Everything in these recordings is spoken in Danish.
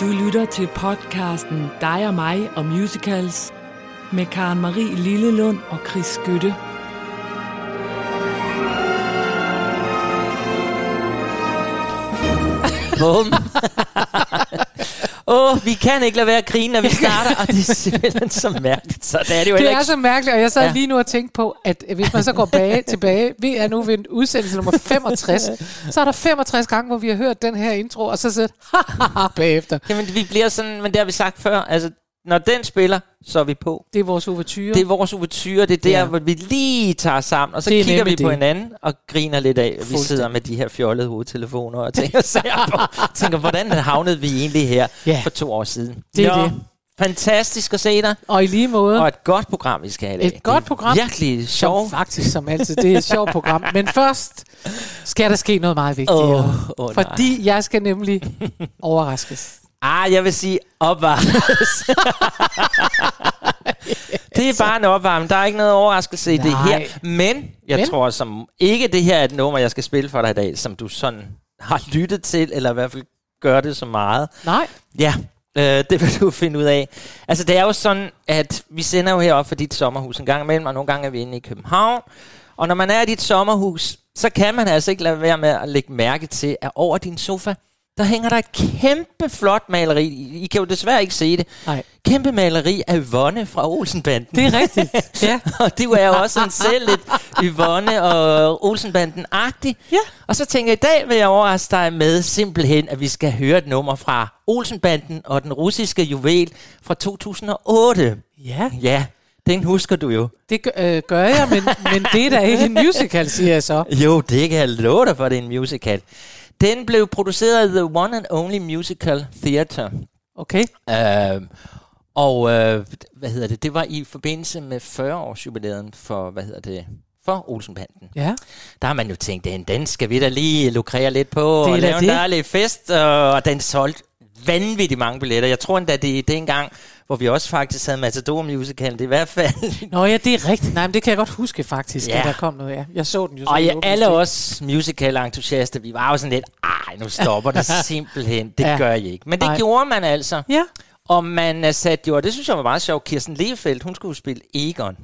Du lytter til podcasten Dig og mig og musicals med Karen Marie Lillelund og Chris Skytte. Bum. Åh, vi kan ikke lade være at grine, når vi starter, og det er simpelthen så mærkeligt. Så det er det jo Det er ikke. så mærkeligt, og jeg sad ja. lige nu og tænkte på, at hvis man så går bag, tilbage, vi er nu ved en udsendelse nummer 65, så er der 65 gange, hvor vi har hørt den her intro, og så sidder bagefter. Jamen, vi bliver sådan, men det har vi sagt før, altså, når den spiller, så er vi på. Det er vores overture. Det er vores ouverture, det er der, Ja. hvor vi lige tager sammen, og så Det er kigger vi nemlig på det. hinanden og griner lidt af, at vi sidder med de her fjollede hovedtelefoner og tænker, sager på, tænker hvordan havnede vi egentlig her Ja. for to år siden? Det er det. Fantastisk at se dig, Og i lige måde, og et godt program, vi skal have i dag. Et godt Det er program, Virkelig sjovt. faktisk som altid, det er et sjovt program. Men først skal der ske noget meget vigtigere. Åh, åh, nej. fordi jeg skal nemlig overraskes. Ah, jeg vil sige opvarmes. det er bare en opvarmning. Der er ikke noget overraskelse i det Nej. her. Men jeg Men? tror som ikke det her er et nummer, jeg skal spille for dig i dag, som du sådan har lyttet til, eller i hvert fald gør det så meget. Nej, Ja, øh, det vil du finde ud af. Altså, det er jo sådan, at vi sender jo herop for dit sommerhus en gang imellem, og nogle gange er vi inde i København. Og når man er i dit sommerhus, så kan man altså ikke lade være med at lægge mærke til, at over din sofa, der hænger der et kæmpe flot maleri. I kan jo desværre ikke se det. nej. Kæmpe maleri af Yvonne fra Olsenbanden. Det er rigtigt. Ja. og du er jo også sådan selv lidt Yvonne og Olsenbanden-agtig. Ja. Og så tænker jeg, i dag vil jeg overraske dig med simpelthen, at vi skal høre et nummer fra Olsenbanden og den russiske juvel fra 2008. Ja, Ja, den husker du jo. det gør, øh, gør jeg, men, men det er da ikke en musical, siger jeg så. Jo, det kan jeg love dig for, det er en musical. Den blev produceret af The One and Only Musical Theatre. Okay. Øh, og øh, hvad hedder det? Det var i forbindelse med 40 års jubilæet for, hvad hedder det? For Olsenbanden. Ja. Der har man jo tænkt, den, den skal vi da lige lukrere lidt på, Det og lave en det. dejlig fest, og, og den solgte vanvittigt mange billetter. Jeg tror endda, det dengang, hvor vi også faktisk havde Matador Musical, det er i hvert fald. Nå ja, det er rigtigt. Nej, men det kan jeg godt huske faktisk, Ja. at der kom noget. Ja. Jeg så den jo og ja, alle os musical-entusiaster, vi var jo sådan lidt, ej, nu stopper det simpelthen. Det Ja. gør I ikke. Men det Nej. gjorde man altså. Ja. Og man uh, satte jo, og det synes jeg var meget sjovt, Kirsten Lefeldt, hun skulle spille Egon.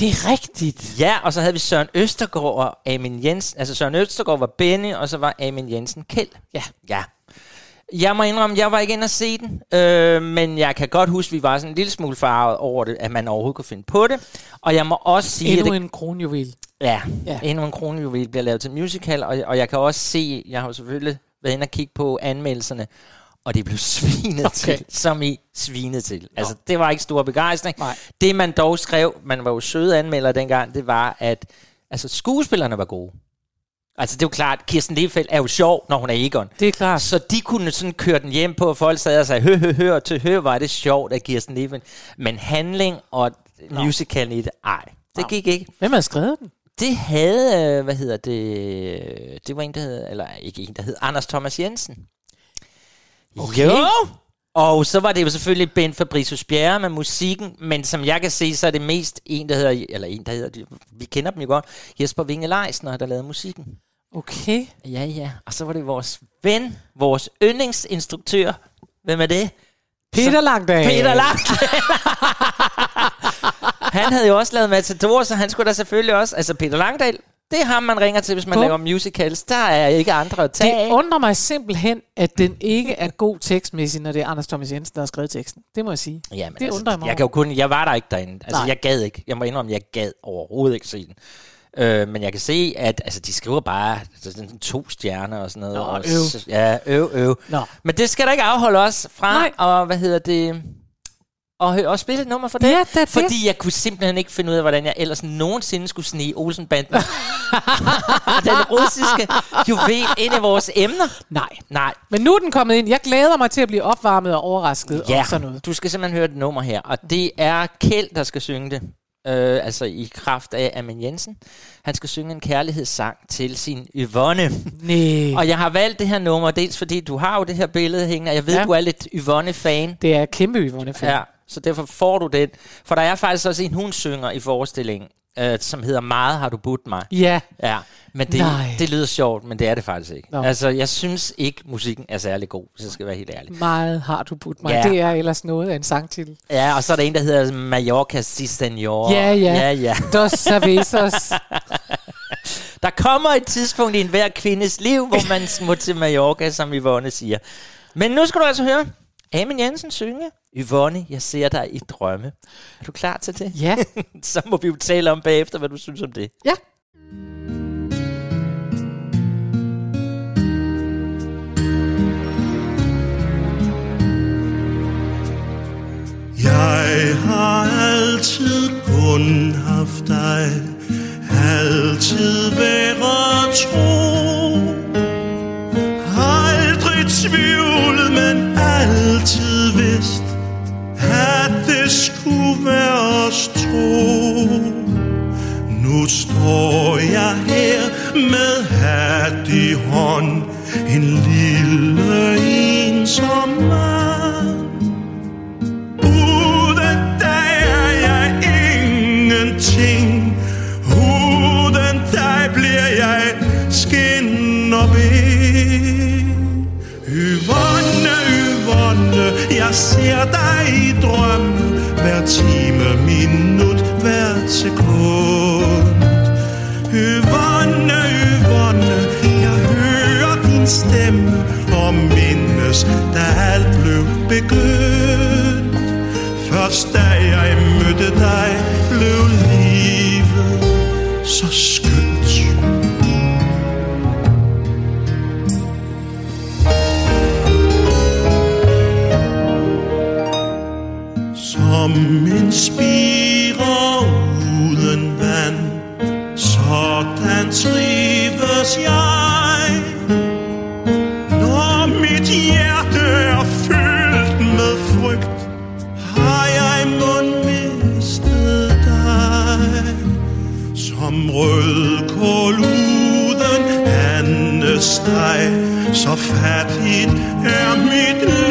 Det er rigtigt. Ja, og så havde vi Søren Østergaard og Amin Jensen. Altså Søren Østergaard var Benny, og så var Amin Jensen Kjeld. Ja. Ja. Jeg må indrømme, jeg var ikke inde og se den, øh, men jeg kan godt huske, at vi var sådan en lille smule farvet over det, at man overhovedet kunne finde på det. Og jeg må også sige, Endnu at det, en kronjuvel. ja, Ja. endnu en kronjuvel bliver lavet til musical, og, og jeg kan også se, jeg har jo selvfølgelig været inde og kigge på anmeldelserne, og det blev svinet Okay. til, som i svinet til. Altså, det var ikke stor begejstring. Nej. Det man dog skrev, man var jo søde anmelder dengang, det var, at altså, skuespillerne var gode. Altså, det er jo klart, Kirsten Lefeldt er jo sjov, når hun er Egon. Det er klart. Så de kunne sådan køre den hjem på, og folk sad og sagde, hø, hø, hø, og til hø, var det sjovt af Kirsten Lefeldt. Men handling og musicalen i det, ej, det gik ikke. Hvem har skrevet den? Det havde, øh, hvad hedder det, det var en, der hed, eller ikke en, der hed Anders Thomas Jensen. Okay. Jo! Og så var det jo selvfølgelig Ben Fabricius Bjerre med musikken, men som jeg kan se, så er det mest en, der hedder, eller en, der hedder, vi kender dem jo godt, Jesper Winge Leisner, der lavede musikken. Okay. Ja, ja. Og så var det vores ven, vores yndlingsinstruktør. Hvem er det? Peter Langdal. Peter Lang. han havde jo også lavet Matador, så han skulle da selvfølgelig også... Altså, Peter Langdal, det er ham, man ringer til, hvis man På. laver musicals. Der er ikke andre at tage Det undrer mig simpelthen, at den ikke er god tekstmæssigt, når det er Anders Thomas Jensen, der har skrevet teksten. Det må jeg sige. Jamen, det undrer jeg mig jeg, kan jo kun, jeg var der ikke derinde. Altså, Nej. jeg gad ikke. Jeg må indrømme, jeg gad overhovedet ikke se den. Øh, men jeg kan se, at altså, de skriver bare altså, sådan to stjerner og sådan noget. Nå, og, øv. Ja, øv, øv. Nå. Men det skal da ikke afholde os fra, Nej. og hvad hedder det, og, hø- og spille et nummer for det. Ja, det er det. Fordi jeg kunne simpelthen ikke finde ud af, hvordan jeg ellers nogensinde skulle snige Olsenbanden. den russiske juvel ind i vores emner. Nej. Nej, Men nu er den kommet ind. Jeg glæder mig til at blive opvarmet og overrasket ja, om sådan noget. du skal simpelthen høre et nummer her, og det er Kjeld, der skal synge det. Øh, altså i kraft af Amin Jensen. Han skal synge en kærlighedssang til sin Yvonne. Nej. Og jeg har valgt det her nummer, dels fordi du har jo det her billede hængende, og jeg ved, Ja. du er lidt Yvonne-fan. Det er kæmpe Yvonne Ja, så derfor får du den. For der er faktisk også en, hun synger i forestillingen. Øh, som hedder Meget har du budt mig. Ja, Ja, men det, Nej. det lyder sjovt, men det er det faktisk ikke. Nå. Altså, jeg synes ikke, musikken er særlig god, hvis jeg skal være helt ærlig. meget har du budt mig. Ja. Det er ellers noget af en sangtitel. Ja, og så er der en, der hedder Mallorca Si Senor. Ja, ja. ja, ja. Dos cervezas. Der kommer et tidspunkt i enhver kvindes liv, hvor man må til Mallorca, som Yvonne siger. Men nu skal du altså høre Amen Jensen synge. Yvonne, jeg ser dig i drømme. Er du klar til det? Ja. Så må vi jo tale om bagefter, hvad du synes om det. Ja. Jeg har altid kun haft dig, altid været tro. Aldrig tvivlet, men altid vidst, det være os tro. Nu står jeg her med hat i hånd, en lille ensom mand. Uden dig er jeg ingenting Uden dig bliver jeg skin og ben Yvonne, Yvonne, jeg ser dig i drømme hver time, minut, hvert sekund. Yvonne, Yvonne, jeg hører din stemme Og mindes, da alt blev begyndt. Først da jeg mødte dig, blev livet så dig, så fattigt er mit liv.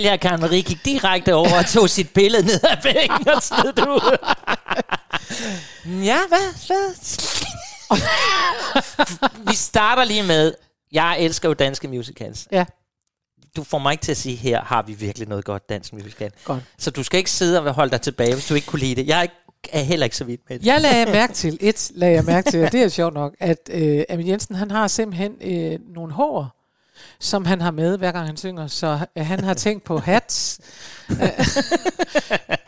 At Karen Marie gik direkte over og tog sit billede ned af væggen og smed det ud. ja, hvad? hvad? Vi starter lige med, jeg elsker jo danske musicals. Ja, Du får mig ikke til at sige, her har vi virkelig noget godt dansk musical. godt. Så du skal ikke sidde og holde dig tilbage, hvis du ikke kunne lide det. Jeg er, ikke, er heller ikke så vidt med det. Jeg lagde mærke til, et lagde jeg mærke til, og det er sjovt nok, at øh, Amin Jensen, han har simpelthen øh, nogle hår, som han har med, hver gang han synger. Så øh, han har tænkt på hats.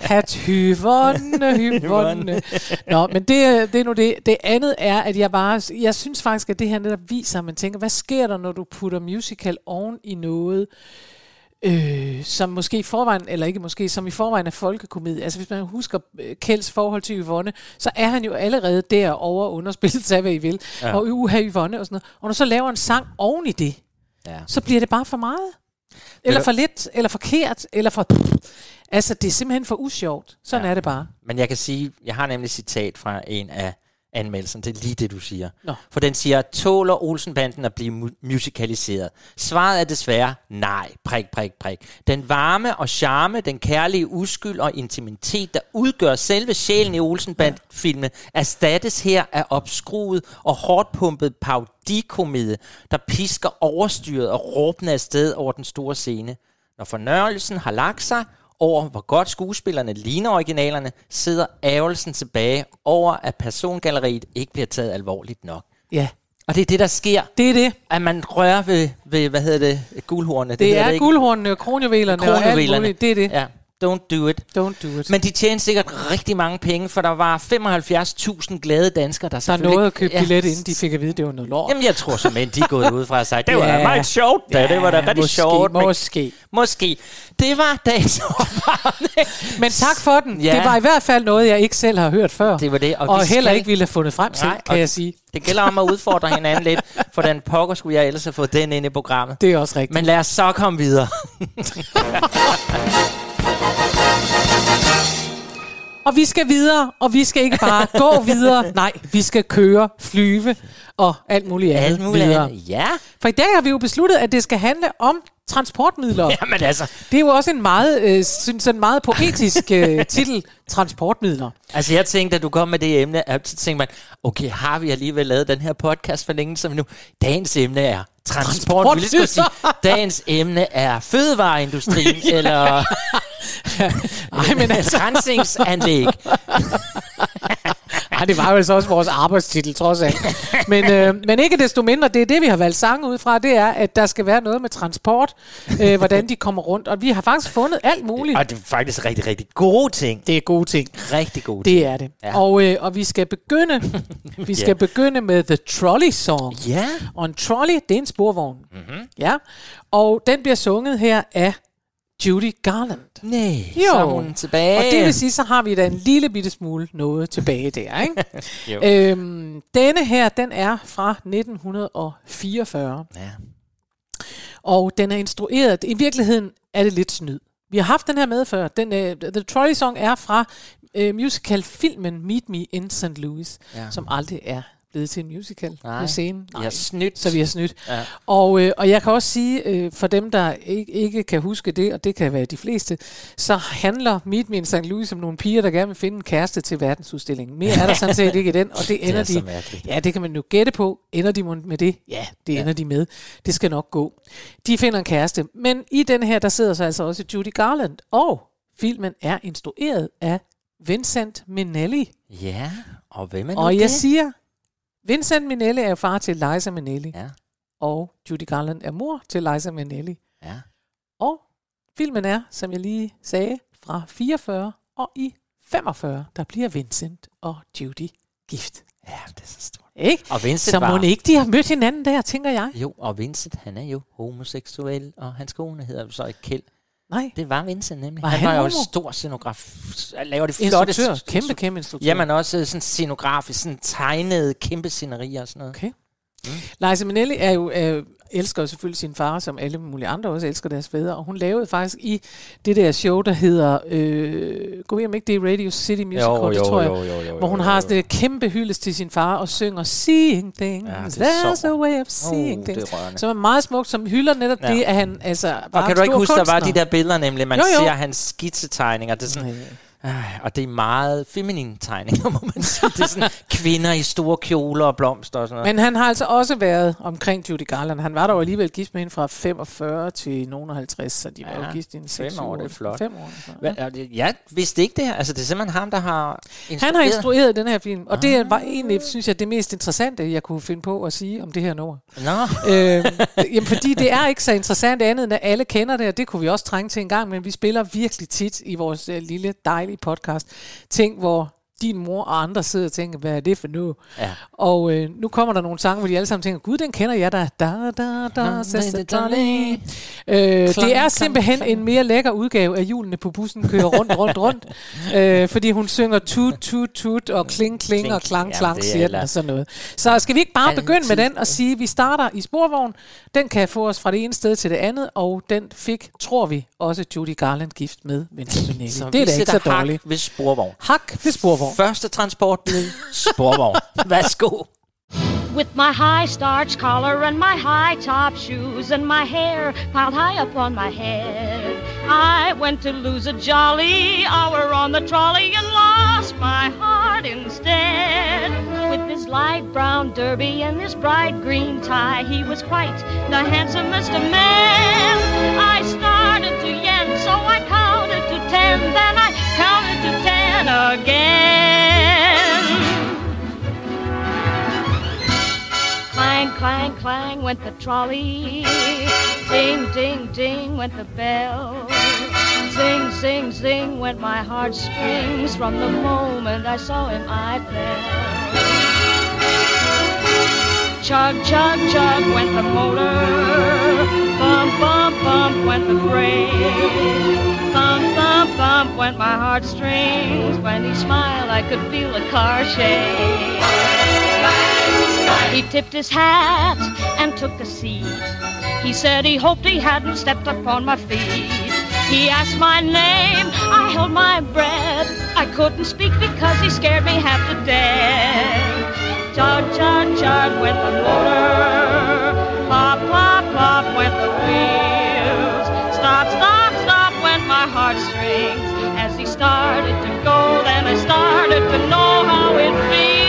hat hyverne, hyverne. Nå, men det, er- det er nu det. Det andet er, at jeg bare, jeg synes faktisk, at det her netop viser, at man tænker, hvad sker der, når du putter musical oven i noget, øh, som måske i forvejen, eller ikke måske, som i forvejen er folkekomedie. Altså hvis man husker øh, Kjelds forhold til Yvonne, så er han jo allerede der over underspillet af, hvad I vil. Ja. Og uha Yvonne og sådan noget. Og når så laver en sang oven i det, Ja. så bliver det bare for meget. Eller for lidt, eller forkert, eller for... Altså, det er simpelthen for usjovt. Sådan. Ja. er det bare. Men jeg kan sige, jeg har nemlig et citat fra en af anmeldelsen. Det er lige det, du siger. Nå. For den siger, tåler Olsenbanden at blive mu- musicaliseret? Svaret er desværre nej. Prik, prik, prik. Den varme og charme, den kærlige uskyld og intimitet, der udgør selve sjælen i Olsenband-filmen, erstattes her af opskruet og hårdt pumpet paudikomedie, der pisker overstyret og råbende afsted over den store scene. Når fornøjelsen har lagt sig, over, hvor godt skuespillerne ligner originalerne, sidder ærgelsen tilbage over, at persongalleriet ikke bliver taget alvorligt nok. Ja, Og det er det, der sker, det er det. at man rører ved, ved hvad hedder det, guldhornene. Det, hedder er ikke? guldhornene og kronjuvelerne og alt Kronjuvelerne. muligt. Det er det. Ja, don't do it. Don't do it. Men de tjente sikkert rigtig mange penge, for der var 75.000 glade danskere, der der er noget at købe billet, inden de fik at vide, at det var noget lort. Jamen, jeg tror simpelthen, de er gået ud fra sagt, det var Ja. da meget sjovt, da. det var da rigtig måske, sjovt. men- Måske. Måske. Det var dagens opvarmning. Men tak for den. Ja. Det var i hvert fald noget, jeg ikke selv har hørt før. Det var det. Og, og heller skal- ikke ville have fundet frem til, Nej, kan jeg sige. Det gælder om at udfordre hinanden lidt, for den pokker skulle jeg ellers have fået den ind i programmet. Det er også rigtigt. Men lad os så komme videre. Og vi skal videre, og vi skal ikke bare gå videre. Nej, vi skal køre, flyve og alt muligt andet Alt muligt videre. andet. Ja. For i dag har vi jo besluttet, at det skal handle om transportmidler. Ja. Jamen altså, Det er jo også en meget, øh, synes, sådan meget poetisk øh, titel, transportmidler. altså jeg tænkte, at du kom med det emne, at så tænkte man, okay, har vi alligevel lavet den her podcast for længe som nu? Dagens emne er transport. Vi lige sige, dagens emne er fødevareindustrien, eller Ej, men altså, rensningsanlæg. Det var jo altså også vores arbejdstitel, trods alt. Men, øh, men ikke desto mindre, det er det, vi har valgt sang ud fra, det er, at der skal være noget med transport, øh, hvordan de kommer rundt. Og vi har faktisk fundet alt muligt. Og det er faktisk rigtig, rigtig gode ting. Det er gode ting. Rigtig gode ting. Det er det. Ja. Og, øh, og vi skal begynde vi skal Ja. begynde med The Trolley Song. Ja. Og en trolley, det er en sporvogn. Mhm. Mm-hmm. Ja. Og den bliver sunget her af Judy Garland. Nej, Jo. så er hun tilbage. Og det vil sige, så har vi da en lille bitte smule noget tilbage der, ikke? Jo. øhm, denne her, den er fra 1944. Ja. Og den er instrueret. I virkeligheden er det lidt snyd. Vi har haft den her med før. Den, uh, The Trolley Song er fra uh, musicalfilmen Meet Me in St. Louis, Ja. som aldrig er blevet til en musical Nej, på scenen. Jeg har snydt. Så vi har snydt. Ja. Og, øh, og jeg kan også sige, øh, for dem, der ikke, ikke kan huske det, og det kan være de fleste, så handler Meet Me in St. Louis om nogle piger, der gerne vil finde en kæreste til verdensudstillingen. Mere er der sådan set ikke i den, og det Det ender er så de... mærkeligt. Ja, det kan man jo gætte på. Ender de med det? Ja, det ja. ender de med. Det skal nok gå. De finder en kæreste. Men i den her, der sidder så altså også Judy Garland, og filmen er instrueret af Vincent Minnelli. Ja, og hvem er nu Og det? jeg siger, Vincent Minnelli er far til Liza Minnelli, Ja, og Judy Garland er mor til Liza Minnelli. ja. Og filmen er, som jeg lige sagde, fra 44, og i 45, der bliver Vincent og Judy gift. Ja, det er så stort. Ikke? Og Vincent Så var... må ikke de har mødt hinanden der, tænker jeg. Jo, og Vincent, han er jo homoseksuel, og hans kone hedder så ikke Kjeld. Nej, Det var Vincent nemlig. Var han, han var jo homo? en stor scenograf. Han laver det flotte... instruktør. Kæmpe, kæmpe instruktør. Jamen også sådan scenografisk, sådan tegnede kæmpe scenerier og sådan noget. Okay. Mm. Liza Minnelli er jo, øh, elsker jo selvfølgelig sin far, som alle mulige andre også elsker deres fædre, og hun lavede faktisk i det der show, der hedder, øh, gå om ikke det er Radio City Musical, det tror jeg, jo, jo, jo, hvor hun har sådan et kæmpe hyldest til sin far og synger Seeing Things, Ja, ja, det er There's så- a way of seeing Oh, things. det er. Som er meget smukt, som hylder netop Ja. ja. det, at han altså Og var kan en du ikke huske, der var de kunstner. der billeder nemlig, man Jo, jo. ser hans skitsetegninger, det er sådan, øh, og det er meget feminine tegninger, må man sige. Det er sådan kvinder i store kjoler og blomster og sådan noget. Men han har altså også været omkring Judy Garland. Han var dog alligevel gift med hende fra 45 til nogen og 50, så de var Ja, jo gift i en fem 6 år, det er flot. Fem år. så, er det- jeg vidste ikke det her. Altså, det er simpelthen ham, der har instrueret. Han har instrueret den her film, og det Ah. var egentlig, synes jeg, det mest interessante, jeg kunne finde på at sige om det her nummer. Nå, øh, jamen, fordi det er ikke så interessant andet, end at alle kender det, og det kunne vi også trænge til en gang, men vi spiller virkelig tit i vores uh, lille, dejlige i podcast. Ting, hvor din mor og andre sidder og tænker, hvad er det for noget? Ja. Og øh, nu kommer der nogle sange, hvor de alle sammen tænker, gud, den kender jeg da. Da, da, da, sister darling. Øh, det er simpelthen en mere lækker udgave af julene på bussen kører rundt, rundt, rundt. øh, fordi hun synger tut, tut, tut og kling, kling, og klang, klang, er siger den og sådan noget. Så skal vi ikke bare begynde med den og sige, at vi starter i sporvogn. Den kan få os fra det ene sted til det andet, og den fik, tror vi, også Judy Garland gift med Vincent Minnelli. Det er da ikke så sætter hak dårligt. ved sporvogn. Hak ved sporvogn. Første transportmiddel, sporvogn. Værsgo. With my high starch collar and my high top shoes and my hair piled high up on my head, I went to lose a jolly hour on the trolley and lost my heart instead. With his light brown derby and his bright green tie, he was quite the handsomest of men. Went the trolley. Ding, ding, ding went the bell. Zing, zing, zing went my heartstrings. From the moment I saw him, I fell. Chug, chug, chug went the motor. Bump, bump, bump went the freight. Thump, thump, thump went my heartstrings. When he smiled, I could feel the car shake. He tipped his hat and took a seat. He said he hoped he hadn't stepped upon my feet. He asked my name, I held my breath. I couldn't speak because he scared me half to death. Chug, chug, chug went the motor. Plop, plop, plop went the wheels. Stop, stop, stop went my heartstrings. As he started to go, then I started to know how it feels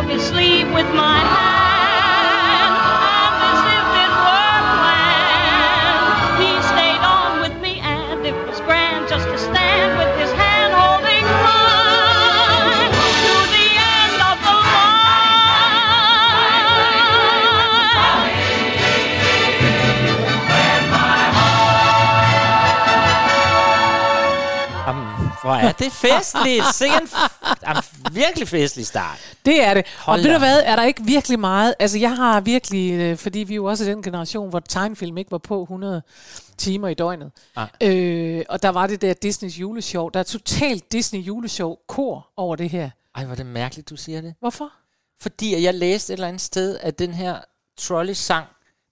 of his sleeve with my hand. And as if it were planned, he stayed on with me, and it was grand just to stand with his hand holding mine to the end of the line. Jamen, hvor er det festligt. Sikke en jamen, virkelig festlig start. Det er det. Hold og ved du hvad, er der ikke virkelig meget... Altså, jeg har virkelig... øh, Fordi vi er jo også i den generation, hvor tegnefilm ikke var på 100 timer i døgnet. Nej. Øh, og der var det der Disneys juleshow. Der er totalt Disney juleshow kor over det her. Ej, hvor er det mærkeligt, du siger det. Hvorfor? Fordi jeg læste et eller andet sted, at den her trolley-sang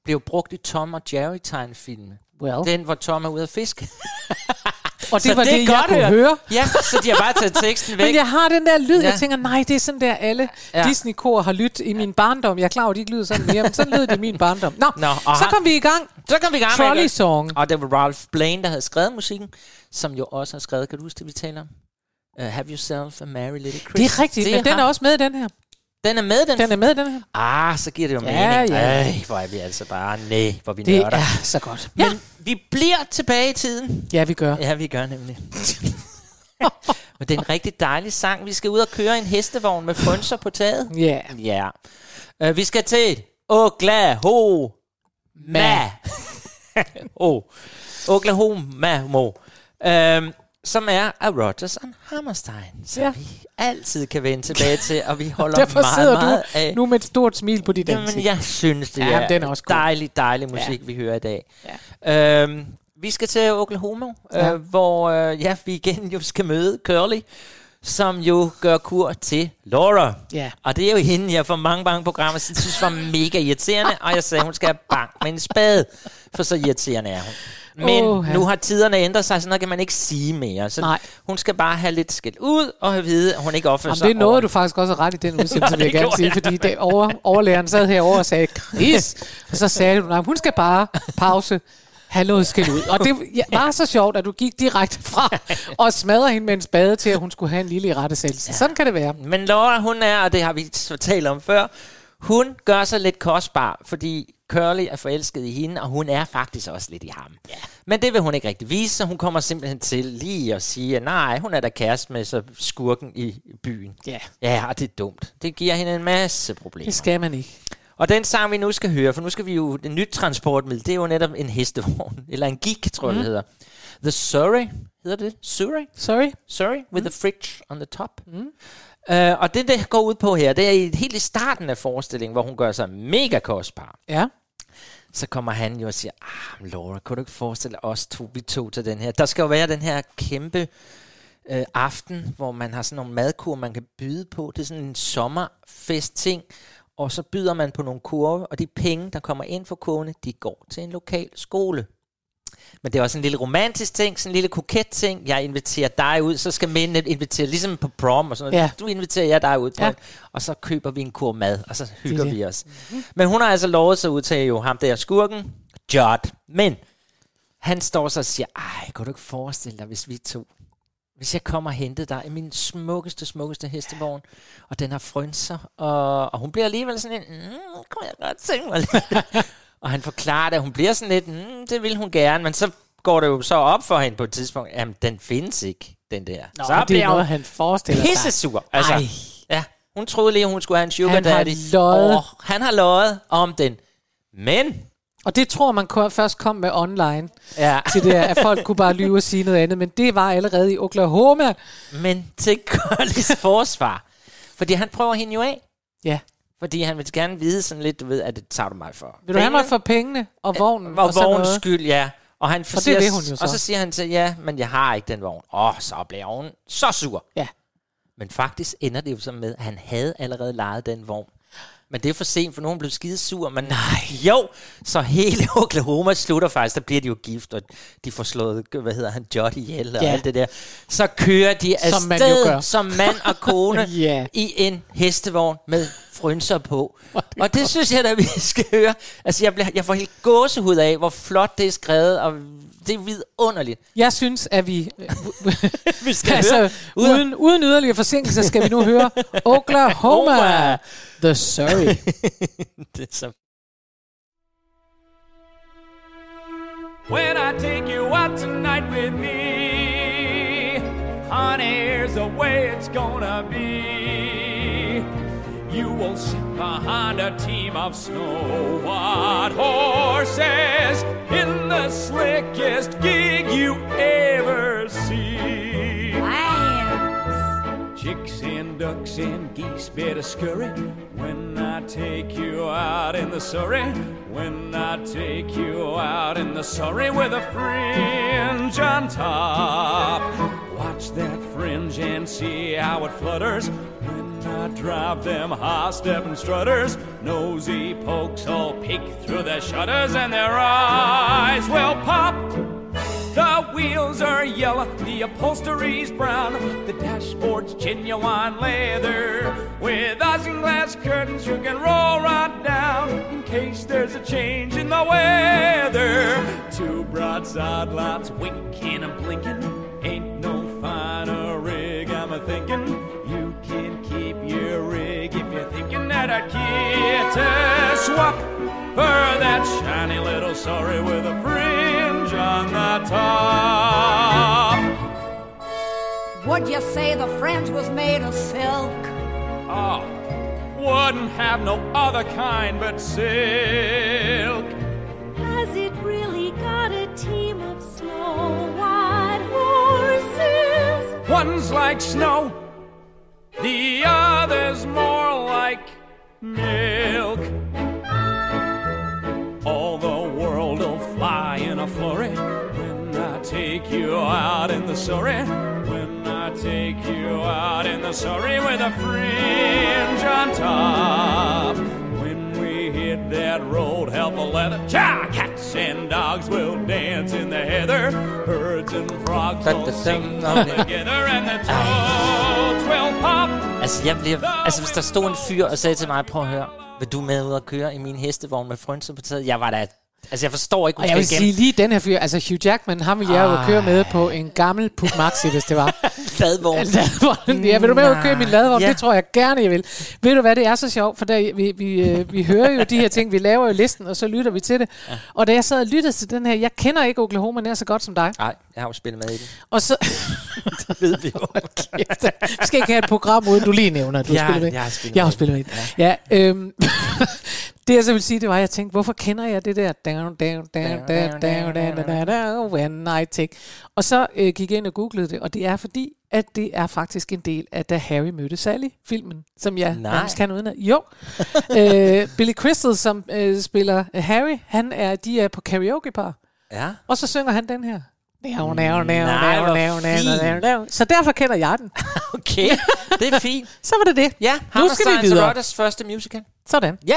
blev brugt i Tom og Jerry-tegnefilmen. Well. Den, hvor Tom er ude at fiske. Og det Så var det, er jeg godt kunne hørt. høre. Ja, så de har bare taget teksten væk. Men jeg har den der lyd, Ja. jeg tænker, nej, det er sådan der, alle Ja. Disney-kor har lyttet i min barndom. Jeg er klar over, de ikke lyder sådan mere, men sådan lød det i min barndom. Nå, Nå, og så kom vi i gang. Så kom vi i gang med Trolley det. Song. Og det var Ralph Blaine, der havde skrevet musikken, som jo også har skrevet, kan du huske det, vi taler om? Uh, have yourself a merry little Christmas. Det er rigtigt, men den er også med i den her. Den er med, den. Den er med den her. Ah, så giver det jo Ja, mening. ja. Ej, hvor er vi altså bare, nej, hvor vi Det nørder. er så godt. Men vi bliver tilbage i tiden. Ja, vi gør. Ja, vi gør nemlig. Men det er en rigtig dejlig sang. Vi skal ud og køre en hestevogn med frønser på taget. Ja. Ja. Uh, vi skal til Oklahoma. oh. Oklahoma. Mo. Som er af Rodgers and Hammerstein. Så Ja. vi altid kan vende tilbage til, og vi holder Derfor meget, sidder meget du af. nu med et stort smil på dit Jamen, ansigt. jeg synes, det Ja, er, den er også god. dejlig, dejlig musik, ja. vi hører i dag. Ja. Øhm, vi skal til Oklahoma, Ja. øh, hvor øh, ja, vi igen jo skal møde Curly, som jo gør kur til Laura. Ja. Og det er jo hende, jeg for mange, mange programmer siden synes var mega irriterende, og jeg sagde, hun skal have bank med en spade, for så irriterende er hun. Men ja. nu har tiderne ændret sig, så noget kan man ikke sige mere. Så Nej. hun skal bare have lidt skæld ud, og have vide, at hun ikke opfører sig det nåede ordentligt. du faktisk også ret i den udsendelse, vil jeg gerne sige, fordi det over, overlægeren sad herovre og sagde, Chris, og så sagde du, hun skal bare pause have noget skæld ud. Og det var så sjovt, at du gik direkte fra og smadrede hende med en spade til, at hun skulle have en lille rettesættelse. Ja. Sådan kan det være. Men Laura, hun er, og det har vi talt om før, hun gør sig lidt kostbar, fordi Curly er forelsket i hende, og hun er faktisk også lidt i ham. Ja. Men det vil hun ikke rigtig vise, så hun kommer simpelthen til lige at sige, at nej, hun er da kæreste med så skurken i byen. Ja. Ja, og det er dumt. Det giver hende en masse problemer. Det skal man ikke. Og den sang, vi nu skal høre, for nu skal vi jo, det nyt transportmiddel, det er jo netop en hestevogn, eller en gik, tror jeg, mm. det hedder. The Surrey, hedder det? Surrey? Sorry. Surrey, with a fridge on the top. Mm. Uh, og det, det går ud på her, det er helt i starten af forestillingen, hvor hun gør sig mega kostbar. Ja. Så kommer han jo og siger, ah, Laura, kunne du ikke forestille os to, vi to til den her? Der skal jo være den her kæmpe øh, aften, hvor man har sådan nogle madkur, man kan byde på. Det er sådan en sommerfest-ting, og så byder man på nogle kurve, og de penge, der kommer ind for kurvene, de går til en lokal skole. Men det er også en lille romantisk ting, sådan en lille koket ting. Jeg inviterer dig ud, så skal mændene invitere, ligesom på prom og sådan noget. Ja. Du inviterer jeg dig ud, Ja. og så køber vi en kur mad, og så hygger det. vi os. Men hun har altså lovet sig ud til jo ham der skurken, Judd. Men han står så og siger, ej, kunne du ikke forestille dig, hvis vi to hvis jeg kommer og henter dig i min smukkeste, smukkeste hestevogn, og den har frynser, og, og hun bliver alligevel sådan en, mm, kunne jeg godt tænke mig og han forklarer det, at hun bliver sådan lidt, mm, det vil hun gerne, men så går det jo så op for hende på et tidspunkt, jamen den findes ikke, den der. Nå, så det er noget, han forestiller sig. pissesur. Altså, Ej. ja, hun troede lige, hun skulle have en sugar Han har daddy. løjet. Og han har løjet om den. Men, Og det tror man ko- først kom med online ja, til det, at folk kunne bare lyve og sige noget andet. Men det var allerede i Oklahoma. men til Curlys forsvar. Fordi han prøver hende jo af. Ja. Fordi han vil gerne vide sådan lidt, du ved, at det tager du mig for. Vil du have mig for pengene og vognen Og, og vognens skyld, ja. Og, han det vil hun jo så. og så siger han til, ja, men jeg har ikke den vogn. Åh, så bliver hun så sur. Ja. Men faktisk ender det jo så med, at han havde allerede lejet den vogn. Men det er for sent, for hun blevet skide sur. Men nej, jo, så hele Oklahoma slutter faktisk. Der bliver de jo gift, og de får slået, hvad hedder han, Judd ihjel og Ja. alt det der. Så kører de Som man jo afsted gør. som mand og kone Ja. i en hestevogn med frynser på. Og det synes jeg da, vi skal høre. Altså, jeg, bliver, jeg får helt gåsehud af, hvor flot det er skrevet, og det er vidunderligt. Jeg synes, at vi... Vi skal altså, uden, uden yderligere forsinkelse skal vi nu høre Oklahoma, The Surrey. det er så When I take you out tonight with me, honey, here's the way it's gonna be. You will sit behind a team of snow white horses in the slickest gig you ever see. Chicks and ducks and geese better scurry when I take you out in the Surrey. When I take you out in the Surrey with a fringe on top. Watch that fringe and see how it flutters. When I drive them high stepping strutters, nosy pokes all peek through their shutters and their eyes will pop. The wheels are yellow, the upholstery's brown, the dashboard's genuine leather. With isinglass curtains, you can roll right down in case there's a change in the weather. Two broadside lights winking and blinking, ain't no finer rig, I'm a thinking. You can keep your rig if you're thinking that get a swap for that shiny little sorry with a fringe on the top. Would you say the fringe was made of silk? Oh, wouldn't have no other kind but silk. Has it really got a team of snow white horses? One's like snow, the other's more like milk. Flurry when I take you out in the Surrey. When I take you out in the Surrey with a fringe on top. When we hit that road, help a leather. Cha! Cats and dogs will dance in the heather. Birds and frogs will sing together, and the toads will pop. Altså, jeg bliver, altså, hvis der stod en fyr og sagde til mig, prøv at høre, vil du med ud og køre i min hestevogn med frynser på taget? Jeg var da Altså, jeg forstår ikke, Og jeg vil sige lige den her fyr, altså Hugh Jackman, ham ville jeg jo køre med på en gammel Puk Maxi, hvis det var. ladvogn. Ladvogn. Ja, vil du med at køre min ladvogn? Ja. Det tror jeg gerne, jeg vil. Ved du hvad, det er så sjovt, for der, vi, vi, øh, vi hører jo de her ting, vi laver jo listen, og så lytter vi til det. Ja. Og da jeg sad og lyttede til den her, jeg kender ikke Oklahoma nær så godt som dig. Nej, jeg har jo spillet med i den. Og så... det ved vi jo. vi skal ikke have et program, uden du lige nævner, at du Jeg- har spillet med. jeg har spillet jeg har med. spillet med. Ja, øhm, Det jeg så vil sige, det var, at jeg tænkte, hvorfor kender jeg det der? Down, down, down, down, down, down, down, when I take. Og så øh, gik jeg ind og googlede det, og det er fordi, at det er faktisk en del af Da Harry mødte Sally, filmen, som jeg Nej. nærmest kan uden Jo. øh, Billy Crystal, som øh, spiller Harry, han er, de er på karaokepar. Ja. Og så synger han den her. Næv, næv, næv, næv, næv, næv, næv, Så derfor kender jeg den. okay, det er fint. så var det det. Ja, nu skal vi videre. Første musical. Sådan. Ja.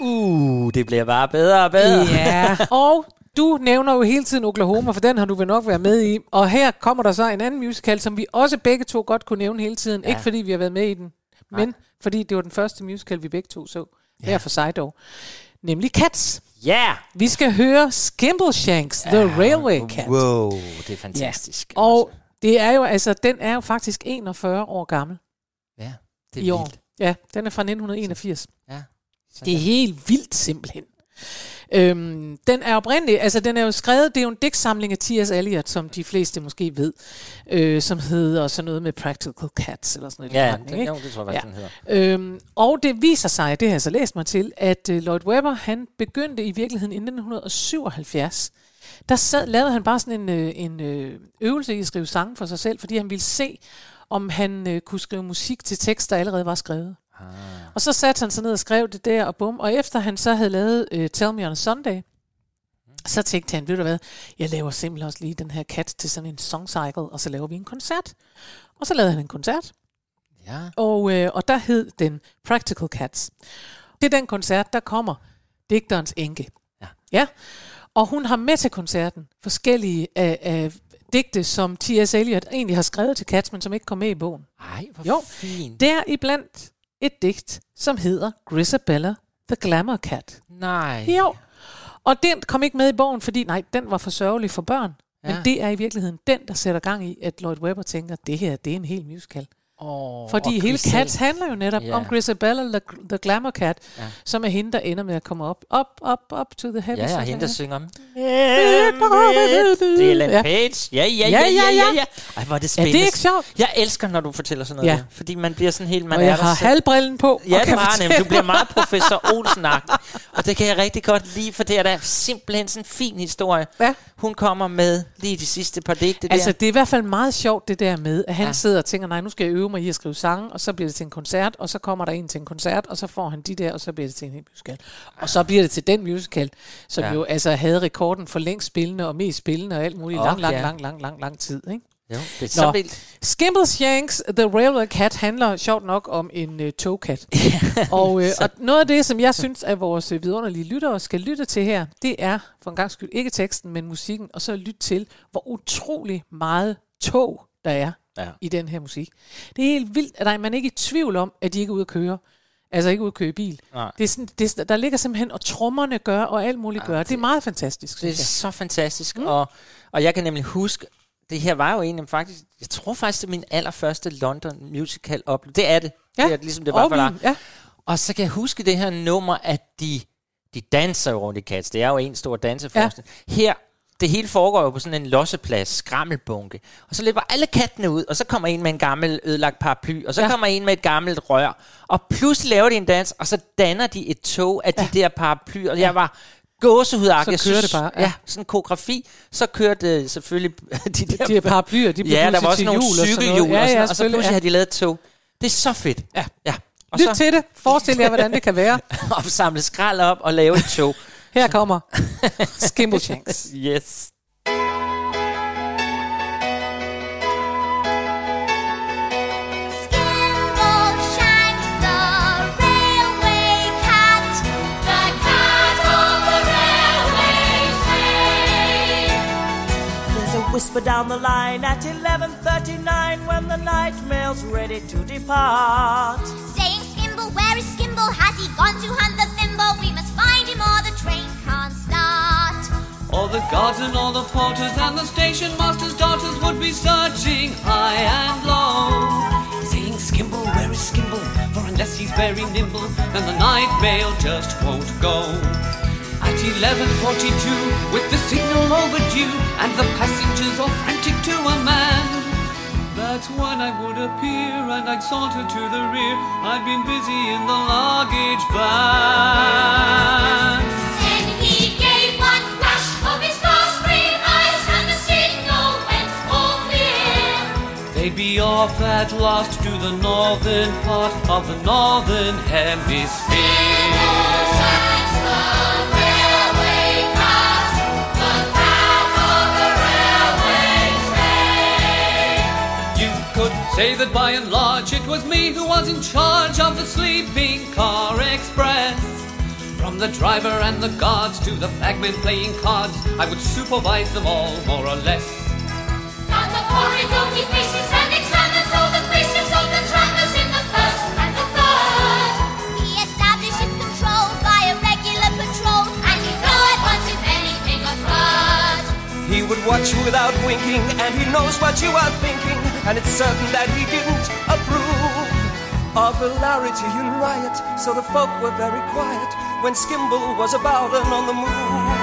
Uh, det bliver bare bedre og bedre. Ja, og du nævner jo hele tiden Oklahoma, for den har du vel nok været med i. Og her kommer der så en anden musical, som vi også begge to godt kunne nævne hele tiden. Ja. Ikke fordi vi har været med i den, men fordi det var den første musical, vi begge to så. Ja. Her for sig dog. Nemlig Cats. Ja. Yeah. Vi skal høre Skimbleshanks, The Railway Cat. Wow, det er fantastisk. Ja. Og det er jo, altså, den er jo faktisk 41 år gammel Ja, det er i år. vildt. Ja, den er fra 1981. Ja. Det er helt vildt simpelthen. Øhm, den er oprindelig, altså den er jo skrevet, det er jo en digtsamling af T.S. Eliot, som de fleste måske ved, øh, som hedder sådan noget med Practical Cats, eller sådan noget. Ja, det- ikke? jo, det tror jeg faktisk, den hedder. Øhm, og det viser sig, det har jeg så læst mig til, at øh, Lloyd Webber, han begyndte i virkeligheden i 1977, der sad, lavede han bare sådan en, øh, en øh, øvelse i at skrive sange for sig selv, fordi han ville se, om han øh, kunne skrive musik til tekst, der allerede var skrevet. Ah. Og så satte han sig ned og skrev det der, og bum. Og efter han så havde lavet uh, Tell Me on a Sunday, så tænkte han, ved du hvad, jeg laver simpelthen også lige den her kat til sådan en song cycle, og så laver vi en koncert. Og så lavede han en koncert, Ja. og, øh, og der hed den Practical Cats. Det er den koncert, der kommer digterens enke. Ja. ja. Og hun har med til koncerten forskellige af, af digte, som T.S. Eliot egentlig har skrevet til Cats, men som ikke kom med i bogen. Ej, hvor Jo, fint. der iblandt et digt, som hedder Grisabella the Glamour Cat. Nej. Jo. Og den kom ikke med i bogen, fordi nej, den var for sørgelig for børn. Men Ja. det er i virkeligheden den, der sætter gang i, at Lloyd Webber tænker, det her, det er en hel musical. Oh, Fordi hele Cats handler jo netop Ja. yeah. om Grisabella the, the Glamour Cat, Ja. som er hende, der ender med at komme op, op, op, op to the heavens. Ja, ja, hende, der synger om. er Ellen Ja. Page. Ja, ja, ja, ja, ja, ja. Ej, hvor er det Er spændende. det ikke sjovt? Jeg elsker, når du fortæller sådan noget Ja. der, Fordi man bliver sådan helt... Man og er jeg har selv. halvbrillen på. Ja, det har nemlig. Du bliver meget professor olsen Og det kan jeg rigtig godt lide, for det er da simpelthen sådan en fin historie. Ja. Hun kommer med lige de sidste par digte Altså, der. det er i hvert fald meget sjovt, det der med, at han Ja. ja. sidder og tænker, nej, nu skal jeg øve mig i at skrive sange, og så bliver det til en koncert, og så kommer der en til en koncert, og så får han de der, og så bliver det til en musical. Og så bliver det til den musical, som Ja. jo altså havde rekorden for længst spillende og mest spillende og alt muligt Åh, lang, lang, ja. lang, lang, lang, lang tid. Ikke? Jo, det er så Nå. vildt. Skimbleshanks, The Railway Cat, handler sjovt nok om en uh, togkat. og, øh, og noget af det, som jeg synes, at vores øh, vidunderlige lyttere skal lytte til her, det er for en gang skyld ikke teksten, men musikken, og så lytte til, hvor utrolig meget tog der er Ja. i den her musik. Det er helt vildt, at der er man ikke i tvivl om, at de ikke er ude at køre. Altså ikke ude at køre bil. Nej. Det er sådan, det er, der ligger simpelthen, og trommerne gør, og alt muligt gør. Det er meget fantastisk, Det er så fantastisk. Mm. Og, og jeg kan nemlig huske, det her var jo egentlig faktisk, jeg tror faktisk, det er min allerførste London musical oplevelse. Det er det. Ja. Det er ligesom det var Og for dig. ja. Og så kan jeg huske det her nummer, at de, de danser jo rundt i Cats. Det er jo en stor danseforestilling. Ja. Her, det hele foregår jo på sådan en losseplads, skrammelbunke. Og så løber alle kattene ud, og så kommer en med en gammel ødelagt paraply, og så ja. Ja. kommer en med et gammelt rør. Og pludselig laver de en dans, og så danner de et tog af ja. de der paraplyer. Og jeg var gåsehudagtig. Så kører det bare, Ja. ja. ja, sådan en koreografi. Så kørte øh, selvfølgelig de der... De paraplyer, de blev Ja, der var også til nogle jul og sådan noget. cykelhjul, Ja, ja, og så pludselig ja. har de lavet et tog. Det er så fedt. Ja. ja. Og Lyt så til det. Forestil jer, hvordan det kan være. og samle skrald op og lave et tog. Her kommer Skimbleshanks. yes. Skimbleshanks, the railway cat, the cat on the railway train. There's a whisper down the line at 11.39 when the night mail's ready to depart. Saying, Skimble, where where is Skimble? Has he gone to hunt the thimble? We must find him or the train can't start. All the guards and all the porters and the station master's daughters would be searching high and low. Saying, Skimble, where is Skimble? For unless he's very nimble, then the night mail just won't go. At 11.42, with the signal overdue, and the passengers all frantic to a man. That's when I would appear, and I'd saunter to the rear. I'd been busy in the luggage van. Be off at last to the northern part of the northern hemisphere. You could say that by and large it was me who was in charge of the sleeping car express. From the driver and the guards to the bagmen playing cards, I would supervise them all more or less. Down the corridor would watch you without winking, and he knows what you are thinking, and it's certain that he didn't approve of hilarity and riot. So the folk were very quiet when Skimble was about and on the move.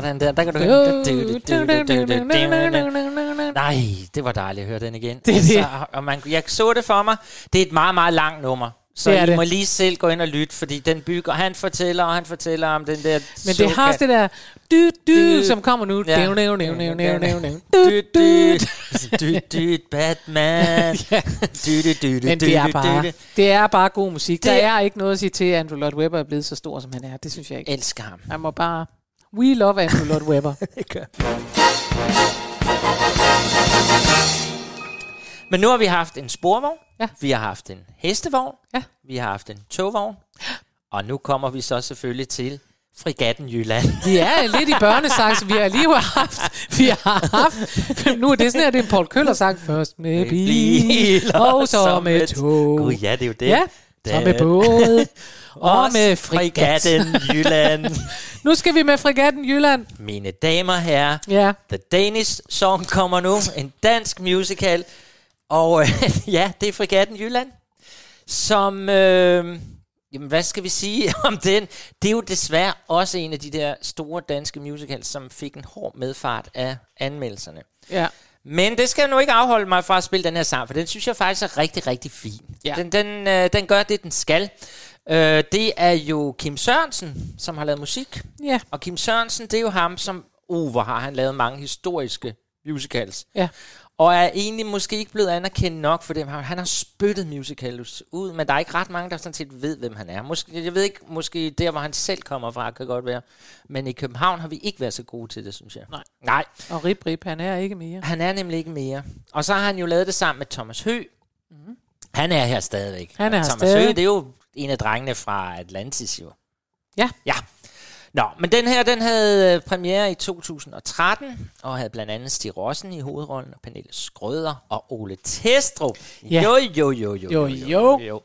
Sådan der, der kan du høre. Nej, det var dejligt at høre den igen. Det er altså, det. Og man, jeg så det for mig. Det er et meget, meget langt nummer. Så Det er I det. må lige selv gå ind og lytte, fordi den bygger, han fortæller, og han fortæller om den der Men det har det der dy, dy, Dy. som kommer nu. Ja. Næv, næv, næv, næv, næv, næv, næv. Dyt, dyt. Dyt, dyt, Batman. Dyt, dyt, dyt, Men det er bare, det er bare god musik. Der Det- er ikke noget at sige til, at Andrew Lloyd Webber er blevet så stor, som han er. Det synes jeg ikke. Elsker ham. Han må bare... We love Andrew Lloyd Webber. Men nu har vi haft en sporvogn, Ja. vi har haft en hestevogn, Ja. vi har haft en togvogn, og nu kommer vi så selvfølgelig til Frigatten Jylland. Vi er lidt i børnesang, så vi har lige haft... Vi har haft... Nu er det sådan her, det er en Paul Køller sang. Først med bil, og så med tog. Gud, ja, det er jo det. Ja, så med båd, og med frigat. Frigatten Jylland. Nu skal vi med Frigatten Jylland. Mine damer og herrer, Ja. The Danish Song kommer nu. En dansk musical. Og øh, ja, det er Frigatten Jylland. Som, øh, jamen hvad skal vi sige om den? Det er jo desværre også en af de der store danske musicals, som fik en hård medfart af anmeldelserne. Ja. Men det skal nu ikke afholde mig fra at spille den her sang, for den synes jeg faktisk er rigtig, rigtig fin. Ja. Den, den, øh, den gør det, den skal. Øh, det er jo Kim Sørensen, som har lavet musik. Ja. Og Kim Sørensen, det er jo ham, som... Uh, hvor har han lavet mange historiske musicals. Ja. Og er egentlig måske ikke blevet anerkendt nok for dem. Han har spyttet musicals ud, men der er ikke ret mange, der sådan set ved, hvem han er. Måske, jeg ved ikke, måske der, hvor han selv kommer fra, kan godt være. Men i København har vi ikke været så gode til det, synes jeg. Nej. Nej. Og Rip Rip, han er ikke mere. Han er nemlig ikke mere. Og så har han jo lavet det sammen med Thomas Hø. Mm. Han er her stadigvæk. Han er Thomas stadig. Hø, det er jo en af drengene fra Atlantis jo. Ja. Ja. Nå, men den her, den havde øh, premiere i 2013, og havde blandt andet Stig Rossen i hovedrollen, og Pernille Skrøder og Ole Testrup. Ja. Jo, jo, jo, jo, Jo, jo. jo.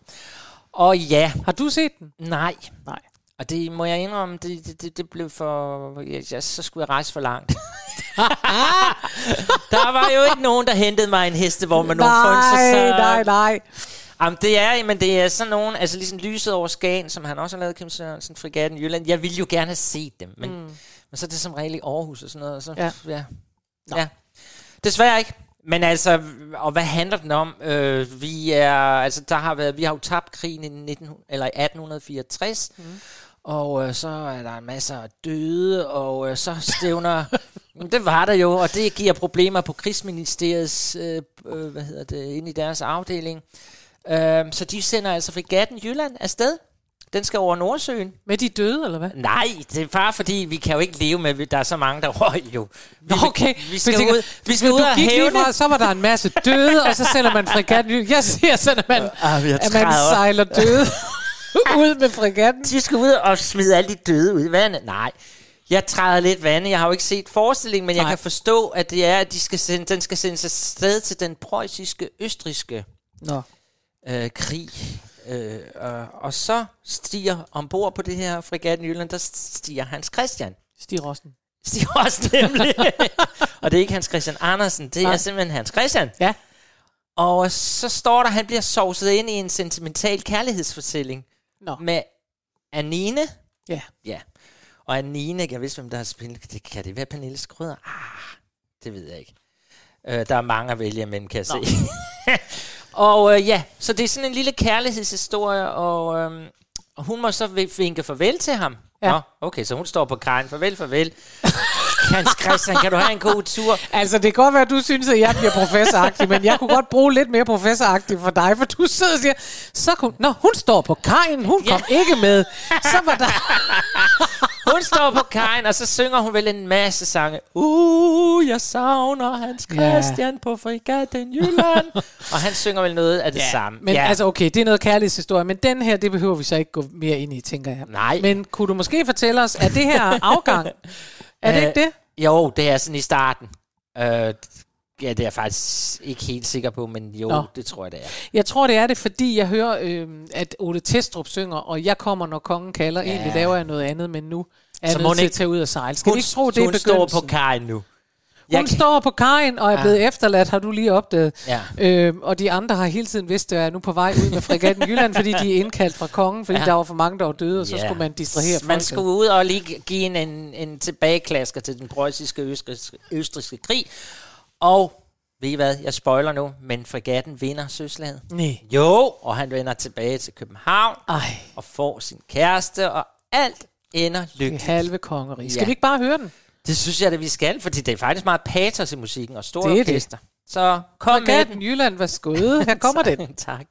Og ja, Har du set den? nej. Nej. Og det må jeg indrømme, det, det, det, det blev for... Ja, så skulle jeg rejse for langt. der var jo ikke nogen, der hentede mig en hestevogn med nogle frynser. Så... nej, nej. Jamen, det er, men det er sådan nogen, altså ligesom Lyset over Skagen, som han også har lavet, Kim Sørensen, Frigatten Jylland. Jeg ville jo gerne have set dem, men, mm. men så er det som regel i Aarhus og sådan noget. og Så, Ja. ja. ja. Desværre ikke. Men altså, og hvad handler den om? Øh, vi er, altså, der har været, vi har jo tabt krigen i, 19, eller i 1864, mm. og øh, så er der en masse af døde, og øh, så stævner, det var der jo, og det giver problemer på krigsministeriets, øh, øh, hvad hedder det, ind i deres afdeling. Øh, så de sender altså frigatten Jylland afsted, Den skal over Nordsøen. Med de døde, eller hvad? Nej, det er bare fordi, vi kan jo ikke leve med, at der er så mange, der røg jo. Vi, okay. Vi skal tænker, ud, vi skal ud og hæve det. så var der en masse døde, og så sender man fregatten. Jeg siger sådan, at man, har at man sejler døde ud med fregatten. De skal ud og smide alle de døde ud i vandet. Nej, jeg træder lidt vandet. Jeg har jo ikke set forestillingen, men. Nej. jeg kan forstå, at det er, at de skal sende, den skal sendes afsted til den preussiske, østriske Nå. Øh, krig. Øh, og, og så stiger ombord på det her fregatten i Jylland, der stiger Hans Christian. Stig Rossen. Stig også nemlig. og det er ikke Hans Christian Andersen, det Nej. er simpelthen Hans Christian. Ja. Og så står der, at han bliver sovset ind i en sentimental kærlighedsfortælling Nå. med Anine. Ja. Ja. Og Anine, jeg vidste, hvem der har spillet. Det, kan det være Pernille Skrøder? Ah, det ved jeg ikke. Øh, der er mange at vælge imellem, kan jeg Nå. se. og øh, ja, så det er sådan en lille kærlighedshistorie, og, øh, og hun må så vi- vinke farvel til ham. Ja. Nå, okay, så hun står på kajen. Farvel, farvel. Hans Christian, kan du have en god tur? Altså, det kan godt være, at du synes, at jeg bliver professoragtig, men jeg kunne godt bruge lidt mere professoragtig for dig, for du sidder og siger, så kunne, Nå, hun står på kajen, hun kom ikke med. Så var der... Hun står på kajen, og så synger hun vel en masse sange. Uh, jeg savner Hans Ja. Christian på Fregatten Jylland. og han synger vel noget af det Ja, samme. Men altså, okay, det er noget kærlighedshistorie, men den her, det behøver vi så ikke gå mere ind i, tænker jeg. Nej. Men kunne du måske fortælle os, er det her afgang? er det Øh, ikke det? Jo, det er sådan i starten. Øh, ja, det er jeg faktisk ikke helt sikker på, men jo, Nå. det tror jeg, det er. Jeg tror, det er det, fordi jeg hører, øh, at Ole Testrup synger, og jeg kommer, når kongen kalder. Ja. Egentlig laver jeg noget andet, men nu er jeg nødt til ikke- at tage ud og sejle. Skal Hun, ikke tro, det er hun står begyndelsen? på kajen nu. Jeg Hun kan- står på kajen og er Ja. blevet efterladt, har du lige opdaget. Ja. Øhm, og de andre har hele tiden vidst, at jeg er nu på vej ud med fregatten Jylland, fordi de er indkaldt fra kongen, fordi Ja. der var for mange, der var døde, og så Ja. skulle man distrahere Man folket. skulle ud og lige give en, en, en tilbageklasker til den preussiske østriske, østriske krig. Og ved I hvad, jeg spoiler nu, men fregatten vinder søslaget. Nej. Jo, og han vender tilbage til København Ej, og får sin kæreste, og alt ender det lykkeligt. halve kongerige. Skal Ja. vi ikke bare høre den? Det synes jeg, at vi skal, fordi det er faktisk meget patos i musikken og stort Det er det. orkester. Så kom med Fregatten den. Jylland, værsgo. Her kommer den. tak.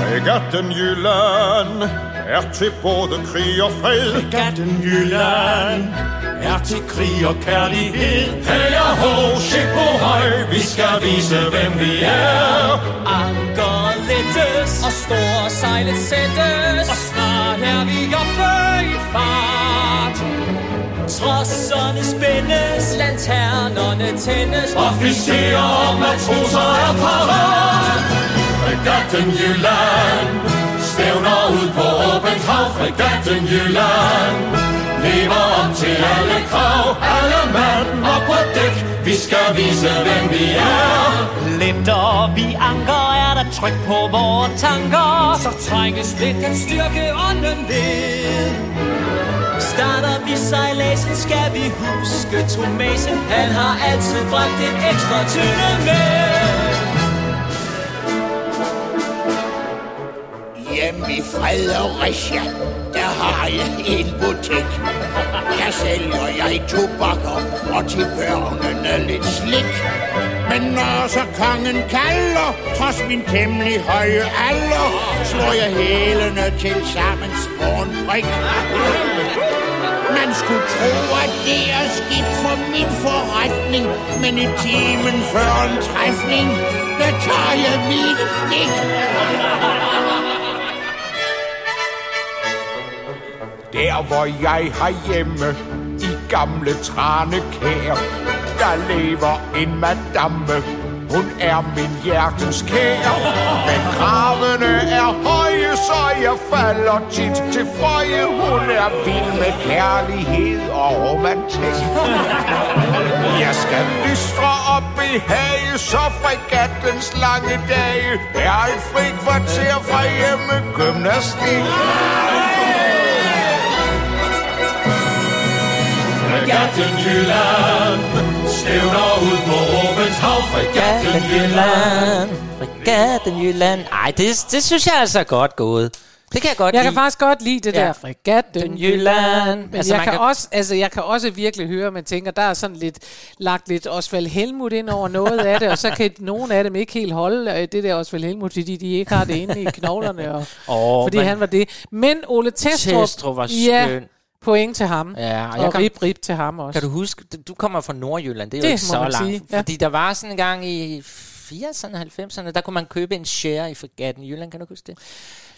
Fregatten Jylland er til både krig og fred. Fregatten Jylland er til krig og kærlighed. Hey og ho, ship på høj, vi skal vise, hvem vi er. Anker lettes og store sejlet sættes Og snart er vi oppe i fart Trosserne spændes, lanternerne tændes Officerer og matroser er parat. Fregatten Jylland stævner ud på åbent hav. Fregatten Jylland lever op til alle krav. Alle mand op på dæk, vi skal vise, hvem vi er. Letter vi anker, er der tryk på vores tanker Så trænges lidt at styrke ånden ved Starter vi sejladsen, skal vi huske Tomasen Han har altid bragt en ekstra tynde med Hjemme i Fredericia, der har jeg en butik. Der sælger jeg tobakker og til børnene lidt slik. Men når så kongen kalder, trods min temmelig høje alder, slår jeg hælene til sammen spornbrik. Man skulle tro, at det er skidt for min forretning, men i timen før en træfning, der tager jeg mit stik. Der hvor jeg har hjemme i gamle tranekær, der lever en madame. Hun er min hjertens kær. Men kravene er høje, så jeg falder tit til føje. Hun er vild med kærlighed og romantik. Jeg skal lystre op i hage, så fregattens lange dage er et fri kvarter fra hjemme gymnastik. Fregatten Jylland stævner ud på åbent hav. Fregatten Jylland. Fregatten Jylland. Ej, det, det synes jeg altså er godt gået. Det kan jeg godt Jeg lide. kan faktisk godt lide det Ja. ja. der fregatten Jylland. Men Altså, altså, jeg, man kan kan- også, altså, jeg kan også virkelig høre, at man tænker, der er sådan lidt lagt lidt Osvald Helmut ind over noget af det, og så kan nogle af dem ikke helt holde øh, det der Osvald Helmut, fordi de ikke har det inde i knoglerne, og, Åh, fordi men- han var det. Men Ole Testrup, Testrup var ja, skøn. Point til ham. Ja, og og, jeg kan- rip, rip til ham også. Kan du huske, du- kommer fra Nordjylland, det er jo Det ikke må så man langt. sige, ja. Fordi der var sådan en gang i 80'erne, 90'erne, der kunne man købe en share i Fregatten Jylland, kan du huske det?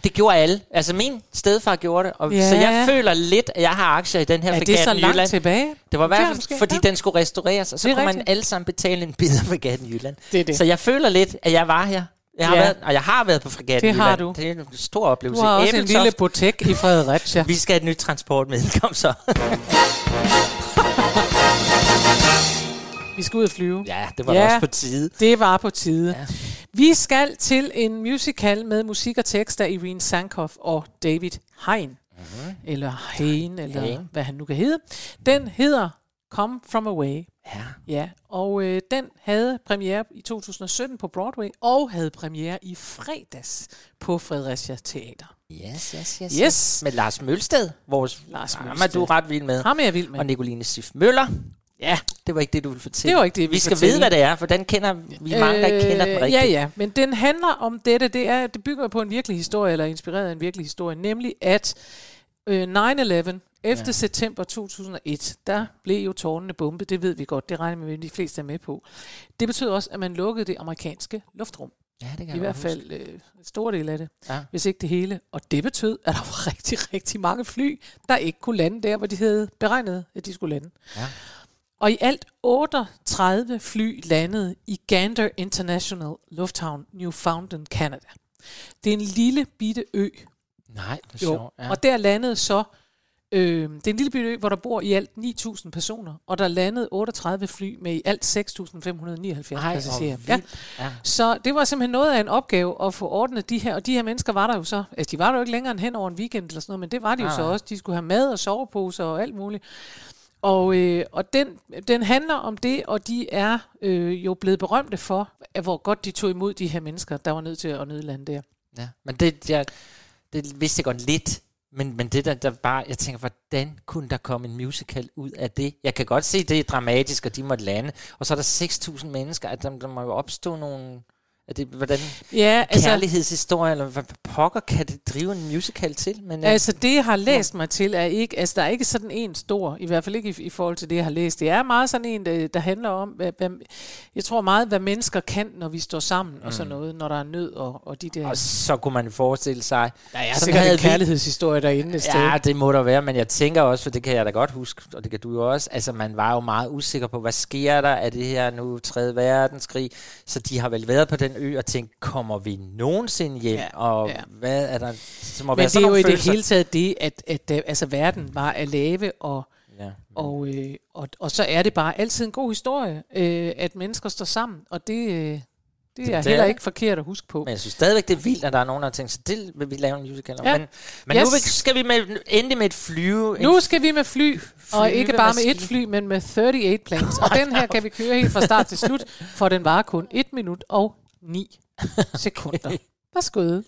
Det gjorde alle. Altså min stedfar gjorde det, og Ja. så jeg føler lidt, at jeg har aktier i den her Er det Fregatten så langt Jylland. tilbage? Det var i er hvert fald, fordi ja. den skulle restaureres, og så kunne man rigtigt. alle sammen betale en bid af Fregatten Jylland. Det er det. Så jeg føler lidt, at jeg var her. Jeg har Ja. været, og jeg har været på Fregatten Det har du. Det er en stor oplevelse. Du har også en Ebeltoft. lille butik i Fredericia. Vi skal have et nyt transportmiddel. Kom så. Vi skal ud og flyve. Ja, det var da også på tide. det var på tide. Ja. Vi skal til en musical med musik og tekst af Irene Sankoff og David Hein. Mm-hmm. Eller Hein, eller Hein. hvad han nu kan hedde. Den hedder Come From Away. Ja. Ja, og øh, den havde premiere i 2017 på Broadway, og havde premiere i fredags på Fredericia Teater. Yes, yes, yes. Yes. Med Lars Mølsted, vores Lars Ham er Mølsted. du ret vild med. Ham er jeg vild med. Og Nicoline Sif Møller. Ja. Det var ikke det, du ville fortælle. Det var ikke det, Vi ville skal fortælle. vide, hvad det er, for den kender vi er mange, der ikke kender den rigtigt. Øh, Ja, ja, men den handler om dette. Det, er, det bygger på en virkelig historie, eller inspireret af en virkelig historie, nemlig at øh, 9-11, 11. Ja. september 2001, der blev jo tårnene bombet. Det ved vi godt, det regner vi med, de fleste er med på. Det betød også, at man lukkede det amerikanske luftrum. Ja, det kan I jeg hvert fald øh, en stor del af det, Ja. hvis ikke det hele. Og det betød, at der var rigtig, rigtig mange fly, der ikke kunne lande der, hvor de havde beregnet, at de skulle lande. Ja. Og i alt 38 fly landede i Gander International Lufthavn, Newfoundland, Canada. Det er en lille bitte ø. Nej, det er Jo. sjovt. Ja. Og der landede så, øh, det er en lille ø, hvor der bor i alt 9.000 personer, og der landede 38 fly med i alt 6.579 Ej, passagerer. vildt. Ja. Så det var simpelthen noget af en opgave at få ordnet de her, og de her mennesker var der jo så, altså de var der jo ikke længere end hen over en weekend eller sådan noget, men det var de jo Nej, så også. De skulle have mad og soveposer og alt muligt. Og, øh, og den, den handler om det, og de er øh, jo blevet berømte for, at hvor godt de tog imod de her mennesker, der var nødt til at nødlande der. Ja. Men det, jeg, det vidste jeg godt lidt. Men, men det der, der bare, jeg tænker, hvordan kunne der komme en musical ud af det? Jeg kan godt se, det er dramatisk, og de måtte lande. Og så er der 6.000 mennesker, at der, der må jo opstå nogle... Er det, hvordan, Ja, altså- kærlighedshistorie, eller hvad pokker kan det drive en musical til? Men, Altså det, jeg har læst mig til, er ikke, altså der er ikke sådan en stor, i hvert fald ikke i, i forhold til det, jeg har læst. Det er meget sådan en, der, der handler om, hvad, hvad, jeg tror meget, hvad mennesker kan, når vi står sammen mm. og sådan noget, når der er nød og, og de der... Og så kunne man forestille sig... Der er sikkert en vi- kærlighedshistorie derinde et sted. Ja, det må der være, men jeg tænker også, for det kan jeg da godt huske, og det kan du jo også, altså man var jo meget usikker på, hvad sker der af det her nu 3. verdenskrig, så de har vel været på den ø og tænkt, kommer vi nogensinde hjem, ja, og ja. hvad er der, så må Men være det er jo i det hele taget det, at, at, at altså, verden var at lave, og, Ja. og, øh, og, og så er det bare altid en god historie, øh, at mennesker står sammen, og det, øh, det, Det- er det heller er- ikke forkert at huske på. Men jeg synes stadigvæk, det er vildt, at der er nogen, der har tænkt, så det vil vi lave en musical om. Ja. Men, men nu Yes. vil- skal vi med, endelig med et flyve. Nu skal vi med fly, og ikke bare med et fly, men med 38 planes. Og den her kan vi køre helt fra start til slut, for den varer kun 1 minut og 9 sekunder. Værsgo.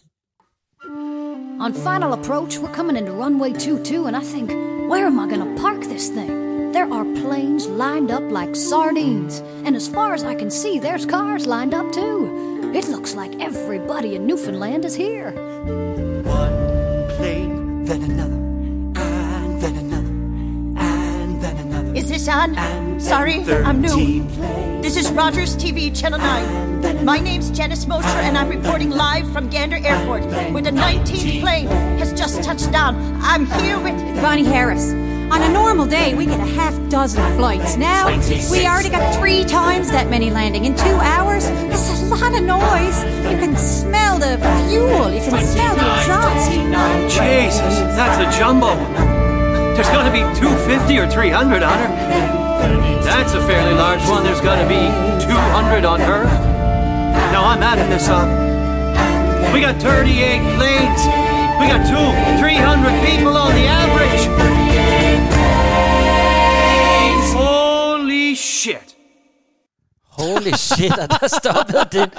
On final approach, we're coming into runway 22, and I think, where am I going to park this thing? There are planes lined up like sardines, and as far as I can see, there's cars lined up too. It looks like everybody in Newfoundland is here. One plane, then another, Is this on? Sorry, I'm new. This is Rogers TV Channel 9. My name's Janice Mosher, and I'm reporting live from Gander Airport, where the 19th plane has just touched down. I'm here with Ronnie Harris. On a normal day, we get a half dozen flights. Now, we already got three times that many landing in two hours. It's a lot of noise. You can smell the fuel. You can smell the exhaust. Jesus, that's a jumbo. There's got to be 250 or 300 on her. That's a fairly large one. There's got to be 200 on her. Now I'm adding this up. We got 38 planes. We got two, 300 people on the average. Holy shit. Holy shit, og der stoppede den.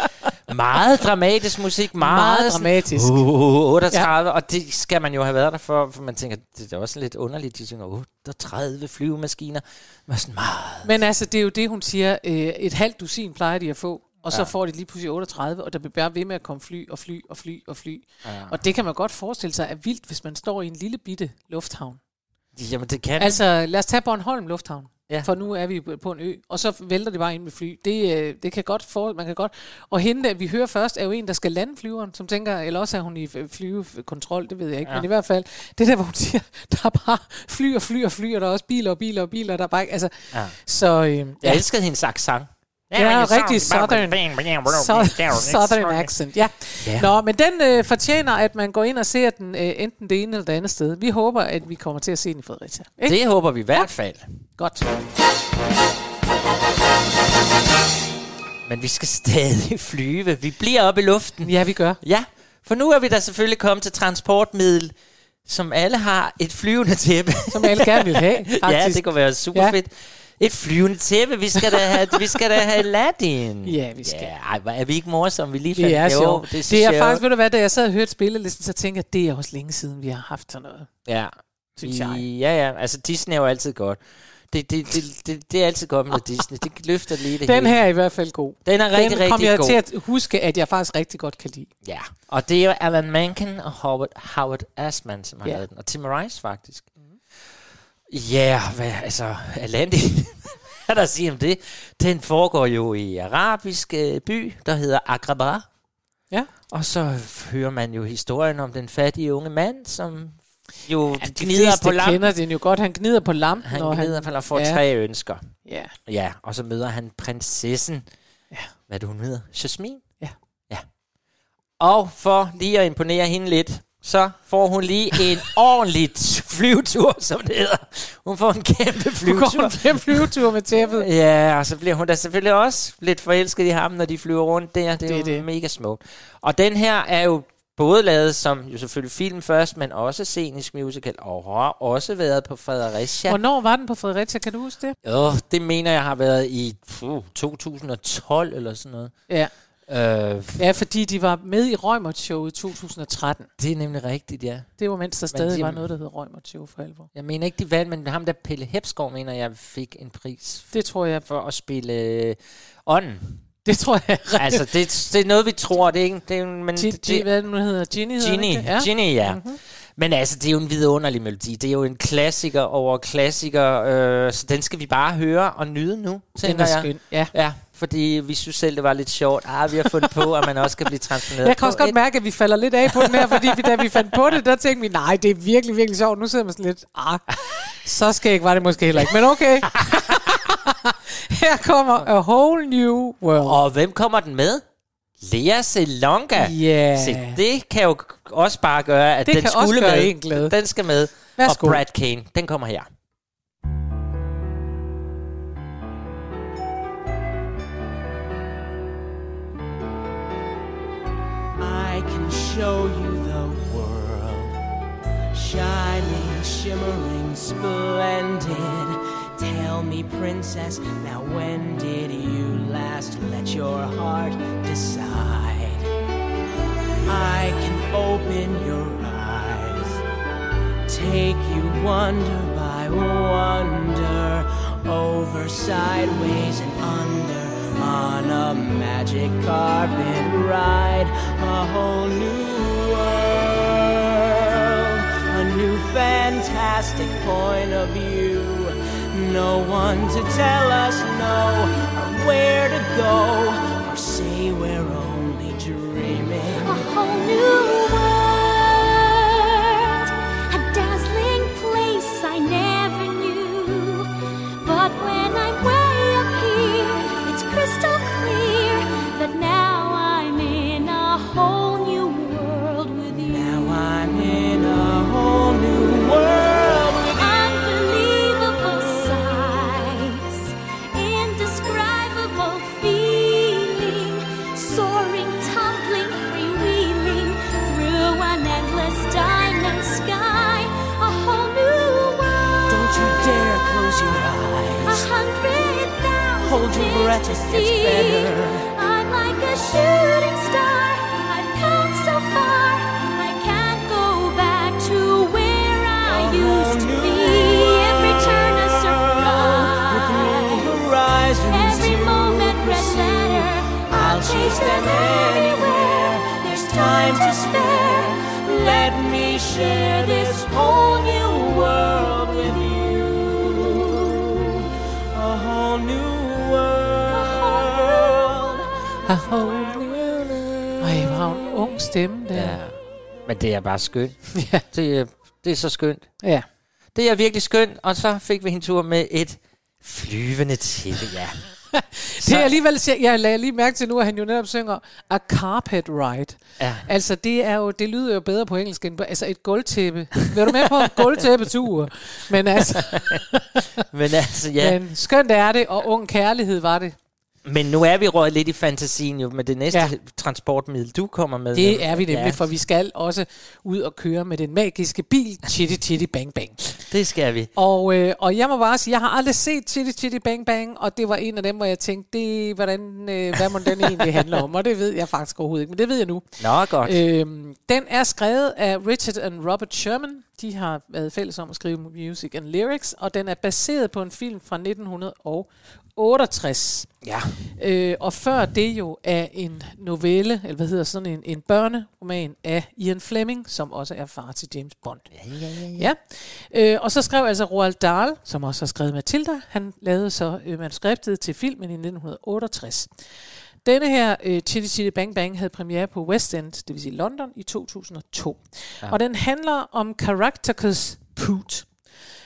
Meget dramatisk musik. Meget, Meget dramatisk. Uh, 38, ja. og det skal man jo have været der for, for man tænker, det er også lidt underligt, de synger 38 flyvemaskiner. Men sådan meget. Men altså, det er jo det, hun siger. Øh, et halvt dusin plejer de at få, og så Ja. får de lige pludselig 38, og der bliver bare ved med at komme fly og fly og fly og fly. Ja. Og det kan man godt forestille sig er vildt, hvis man står i en lille bitte lufthavn. Jamen, det kan Altså, lad os tage Bornholm Lufthavn. Ja. For nu er vi på en ø, og så vælter det bare ind med fly. Det, øh, det kan godt for, man kan godt. Og hende, der vi hører først, er jo en, der skal lande flyveren, som tænker, eller også er hun i flyvekontrol, det ved jeg ikke. Ja. Ja. Men i hvert fald, det der, hvor hun siger, der er bare fly og fly og fly, og der er også biler og biler og biler, der er bare ikke, altså, Ja. så... Øh, Jeg elskede hendes accent. Ja, rigtig southern, so- southern accent. Ja. Ja. ja. Nå, men den øh, fortjener, at man går ind og ser den øh, enten det ene eller det andet sted. Vi håber, at vi kommer til at se den i Fredericia. Ikke? Det håber vi i hvert fald. Godt. Men vi skal stadig flyve. Vi bliver oppe i luften. Ja, vi gør. Ja, for nu er vi da selvfølgelig kommet til transportmiddel, som alle har et flyvende tæppe. Som alle gerne vil have, ja, faktisk. det kunne være super Ja. ja. fedt. Et flyvende tæppe, vi skal da have, vi skal da have Aladdin. Ja, vi skal. Ja, ej, er vi ikke morsomme, vi lige Det er jo, sjovt. Det er, så Det er sjovt. faktisk, ved du hvad, da jeg sad og hørte spillelisten, så tænker jeg, det er også længe siden, vi har haft sådan noget. Ja. Synes jeg. Ja, ja, altså Disney er jo altid godt. Det, det, det, det, det er altid godt med Disney. Det løfter lige det Den hele. her er i hvert fald god. Den er rigtig, Den rigtig kom jeg god. til at huske, at jeg faktisk rigtig godt kan lide. Ja, og det er jo Alan Menken og Howard, Howard Asman, som har Ja. lavet den. Og Tim Rice, faktisk. Ja, hvad, altså, Aladdin, hvad er der sige om det? Den foregår jo i arabisk øh, by, der hedder Agrabah. Ja. Og så hører man jo historien om den fattige unge mand, som jo ja, De gnider på lampen. kender den jo godt. Han gnider på lampen. Han og gnider på lampen får ja. tre ønsker. Ja. Ja, og så møder han prinsessen. Ja. Hvad er det, hun hedder? Jasmine? Ja. Ja. Og for lige at imponere hende lidt, så får hun lige en ordentlig flyvetur, som det hedder. Hun får en kæmpe flyvetur. hun en flyvetur med tæppet. Ja, og så bliver hun da selvfølgelig også lidt forelsket i ham, når de flyver rundt der. Det er, Det er det jo mega smukt. Og den her er jo både lavet som jo selvfølgelig film først, men også scenisk musical, og har også været på Fredericia. Hvornår var den på Fredericia? Kan du huske det? Åh, det mener jeg har været i puh, 2012 eller sådan noget. Ja. Øh, Ja, fordi de var med i Røgmert-showet i 2013. det er nemlig rigtigt, ja. Det var mens der Men stadig de- var noget, der hed Røgmert-show for alvor. Jeg mener ikke, de vandt, men ham der Pelle Hepsgaard, mener jeg, fik en pris Det tror jeg. for at spille øh, ånden. Det tror jeg. er Altså, det, det er noget, vi tror, det er ikke... Det er, men Gi- det, hvad nu hedder? Ginny hedder den Ginny, ikke det? Ginny, ja. Mhm. Men altså, det er jo en vidunderlig melodi. Det er jo en klassiker over klassiker, øh, så den skal vi bare høre og nyde nu, tænker er jeg. skøn, ja. ja. Fordi vi synes selv, det var lidt sjovt. Ah, vi har fundet på, at man også kan blive transponeret Jeg kan også godt et- mærke, at vi falder lidt af på den her, fordi vi, da vi fandt på det, der tænkte vi, nej, det er virkelig, virkelig sjovt. Nu sidder man sådan lidt, ah, så skal ikke var det måske heller ikke, men okay. her kommer A Whole New World. Og hvem kommer den med? Lea Selonga. Ja. Se, det kan jo også bare gøre, at Det den kan også skulle gøre med. en glad. Den skal med. Værsgo. Og Brad Kane, den kommer her. Show you the world, shining, shimmering, splendid. Tell me, princess, now when did you last let your heart decide? I can open your eyes, take you wonder by wonder, over, sideways, and under, on a magic carpet ride, a whole new world, a new fantastic point of view. No one to tell us no, or where to go, or say we're only dreaming. A whole new world, bare skønt. ja. det, er, det er så skønt. Ja. Det er virkelig skønt, og så fik vi en tur med et flyvende tæppe, ja. Det er alligevel, jeg lagde lige mærke til nu, at han jo netop synger A Carpet Ride. Ja. Altså, det, er jo, det lyder jo bedre på engelsk end på, altså et gulvtæppe. Vil du med på en gulvtæppetur? Men altså, Men altså, ja. men skønt er det, og ung kærlighed var det. Men nu er vi røget lidt i fantasien jo med det næste Ja. transportmiddel, du kommer med. Det er vi nemlig, Ja, for vi skal også ud og køre med den magiske bil Chitty Chitty Bang Bang. Det skal vi. Og, øh, og jeg må bare sige, jeg har aldrig set Chitty Chitty Bang Bang, og det var en af dem, hvor jeg tænkte, det, hvordan, øh, hvad må den egentlig handle om? Og det ved jeg faktisk overhovedet ikke, men det ved jeg nu. Nå, godt. Øhm, den er skrevet af Richard and Robert Sherman. De har været fælles om at skrive music and lyrics, og den er baseret på en film fra 1968. Ja. Øh, og før det jo er en novelle, eller hvad hedder sådan en, en børneroman af Ian Fleming, som også er far til James Bond. Ja, ja, ja. Ja. Øh, og så skrev altså Roald Dahl, som også har skrevet Matilda, han lavede så øh, manuskriptet til filmen i 1968. Denne her øh, Chitty Chitty Bang Bang havde premiere på West End, det vil sige London, i 2002. Ja. Og den handler om Caractacus Poot,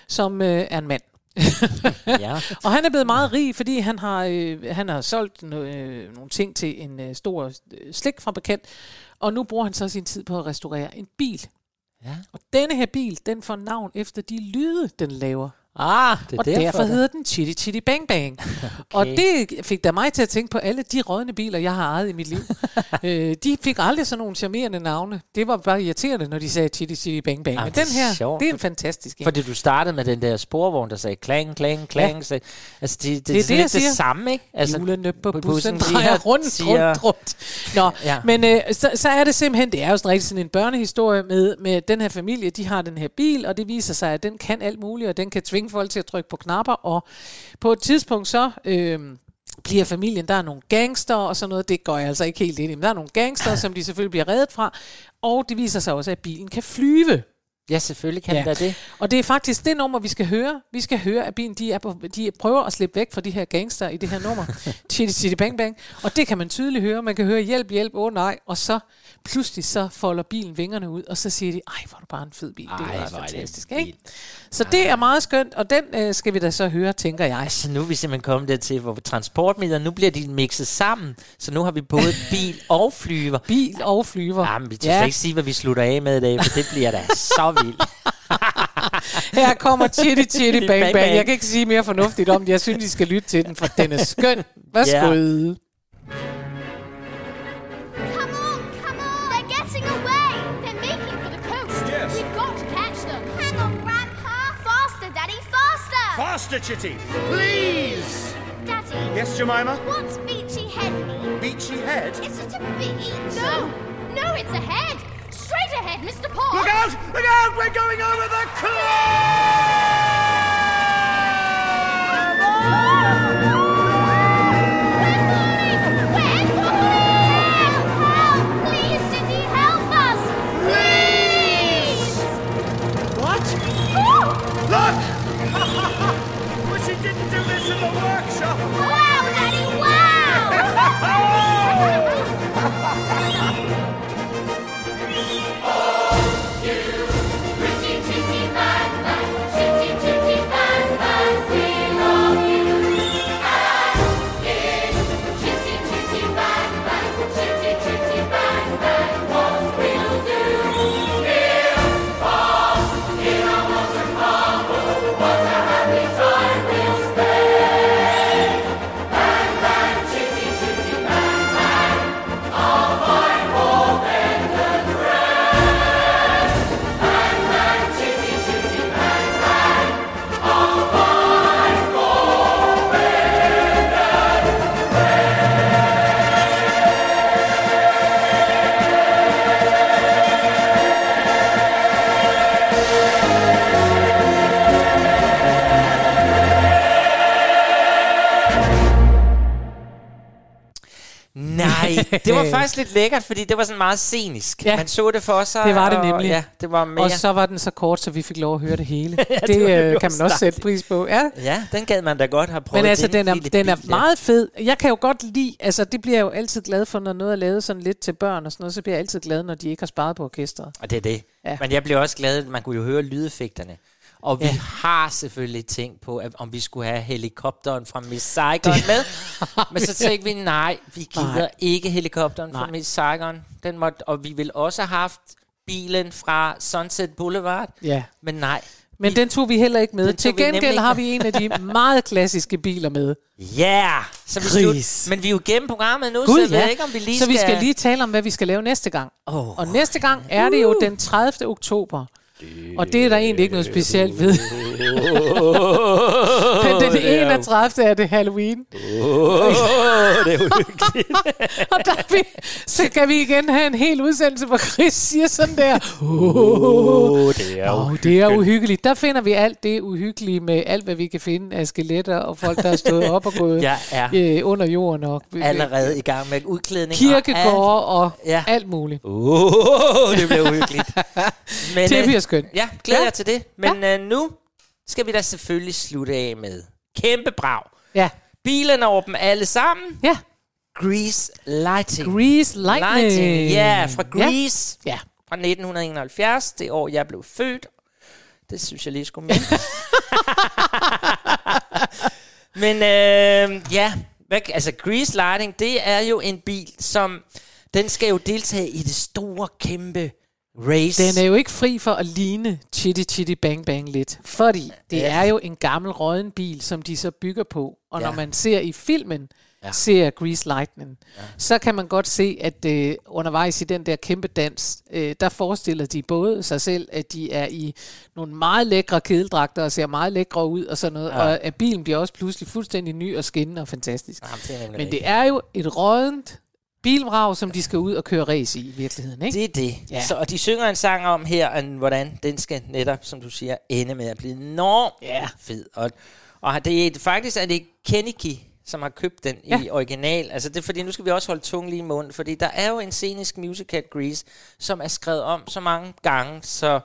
som øh, er en mand. Ja. og han er blevet meget rig, fordi han har, øh, han har solgt no, øh, nogle ting til en øh, stor øh, slikfabrikant, og nu bruger han så sin tid på at restaurere en bil. Ja. Og denne her bil, den får navn efter de lyde, den laver. Ah, det er og derfor, derfor hedder den Chitty Chitty Bang Bang. okay. Og det fik da mig til at tænke på alle de rådne biler, jeg har ejet i mit liv. øh, de fik aldrig sådan nogle charmerende navne. Det var bare irriterende, når de sagde Chitty Chitty Bang Bang. Ah, Men den her, sjovt. det er en fantastisk en. Fordi du startede med den der sporvogn, der sagde klang, klang, klang. Ja. Så, altså, det, det, Det er det, jeg siger. det samme, ikke? Altså, Hjulene på bussen bussen drejer rundt, siger- rundt, rundt. Nå, ja. men øh, så, så er det simpelthen, det er jo sådan rigtig sådan en børnehistorie med, med den her familie, de har den her bil, og det viser sig, at den kan alt muligt, og den kan tvinge folk til at trykke på knapper, og på et tidspunkt så... Øh, bliver familien, der er nogle gangster og sådan noget, det går jeg altså ikke helt ind i, men der er nogle gangster, som de selvfølgelig bliver reddet fra, og det viser sig også, at bilen kan flyve. Ja, selvfølgelig kan ja. det det. Og det er faktisk det nummer, vi skal høre. Vi skal høre, at bilen de, er på, de prøver at slippe væk fra de her gangster i det her nummer. Chitty Chitty Bang Bang. Og det kan man tydeligt høre. Man kan høre hjælp, hjælp, åh oh, nej. Og så pludselig så folder bilen vingerne ud, og så siger de, ej, hvor er du bare en fed bil. det Ej, er hvor er det fantastisk, ikke? Så det er meget skønt, og den øh, skal vi da så høre, tænker jeg. Så nu er vi simpelthen kommet dertil, hvor transportmidler, nu bliver de mixet sammen. Så nu har vi både bil og flyver. Bil og flyver. Jamen, vi Ja. ja. ikke sige, hvad vi slutter af med i dag, for det bliver da så vildt. Her kommer Chitty Chitty Bang Bang Bang. Jeg kan ikke sige mere fornuftigt om det. Jeg synes, I skal lytte til den, for den er skøn. Værsgo. Ja. Come on, come on! They're getting away! They're making for the coast! Yes. We've got to catch them! Hang on, Grandpa! Faster, Daddy, faster! Faster, Chitty! Please! Daddy! Yes, Jemima? What's Beachy Head mean? Beachy Head? Is it a beach? No! No, it's a head! Straight ahead, Mr. Potts! Look out! Look out! We're going over the cliff! det var faktisk lidt lækkert, fordi det var sådan meget scenisk. Ja. Man så det for sig. Det var det og, nemlig. Ja, det var mere... Og så var den så kort, så vi fik lov at høre det hele. Ja, det det øh, kan man også sætte pris på. Ja. Ja, den gad man da godt have prøvet. Men altså, den er, den er meget fed. Jeg kan jo godt lide, altså det bliver jeg jo altid glad for, når noget er lavet sådan lidt til børn og sådan noget, så bliver jeg altid glad, når de ikke har sparet på orkestret. Og det er det. Ja. Men jeg blev også glad, man kunne jo høre lydeffekterne. Og vi Ja. har selvfølgelig tænkt på, at, om vi skulle have helikopteren fra Miss Saigon med. Men så tænkte vi, nej, vi gider Nej. ikke helikopteren fra Nej. Miss Saigon. Den måtte, og vi ville også have haft bilen fra Sunset Boulevard. Ja. Men nej. Men den tog vi heller ikke med. Til vi gengæld har vi en af de meget klassiske biler med. Ja! Yeah! Så vi slut, men vi er jo gennem programmet nu, Gud, så jeg ja. ved ikke, om vi lige så skal... vi skal lige tale om, hvad vi skal lave næste gang. Oh. Og næste gang er det jo den 30. oktober. Og det er der egentlig ikke noget specielt ved. Men den det er jo- 31. er det Halloween. Det er uhyggeligt. og der er vi, så kan vi igen have en hel udsendelse, hvor Chris siger sådan der. Oh, det er oh, det er uhyggeligt. Der finder vi alt det uhyggelige med alt, hvad vi kan finde af skeletter og folk, der er stået op og gået Jeg er øh, under jorden. Og, allerede i gang med udklædning. Kirkegårde og Ja. alt muligt. Uh, det bliver uhyggeligt. Men, Det øh, bliver skønt. Ja, glæder Ja. ja. jeg til det. Men ja. øh, nu skal vi da selvfølgelig slutte af med kæmpe brag. Ja. Bilerne over dem alle sammen. Ja. Grease Lighting. Grease Lightning. Ja, fra Ja. Grease. Ja. Fra 1971, det år, jeg blev født. Det synes jeg lige skulle med. Men øh, ja, hvad, altså Grease Lighting, det er jo en bil, som den skal jo deltage i det store, kæmpe race. Den er jo ikke fri for at ligne Chitty Chitty Bang Bang lidt, fordi det Ja. er jo en gammel råden bil, som de så bygger på. Og Ja. når man ser i filmen, Ja. ser Grease Lightning, ja. så kan man godt se, at øh, undervejs i den der kæmpe dans, øh, der forestiller de både sig selv, at de er i nogle meget lækre kedeldragter og ser meget lækre ud og sådan noget, Ja. og at bilen bliver også pludselig fuldstændig ny og skinnende og fantastisk. Jamen, det Men det er jo et rådent bilvrag, som de skal ud og køre race i i virkeligheden, ikke? Det er det. Ja. Så, og de synger en sang om her, at, hvordan den skal netop, som du siger, ende med at blive enormt Ja. fed. Og, og det er, faktisk er det Kennedy, som har købt den ja. I original. Altså det er fordi, nu skal vi også holde tungen lige i munden, fordi der er jo en scenisk musical Grease, som er skrevet om så mange gange, så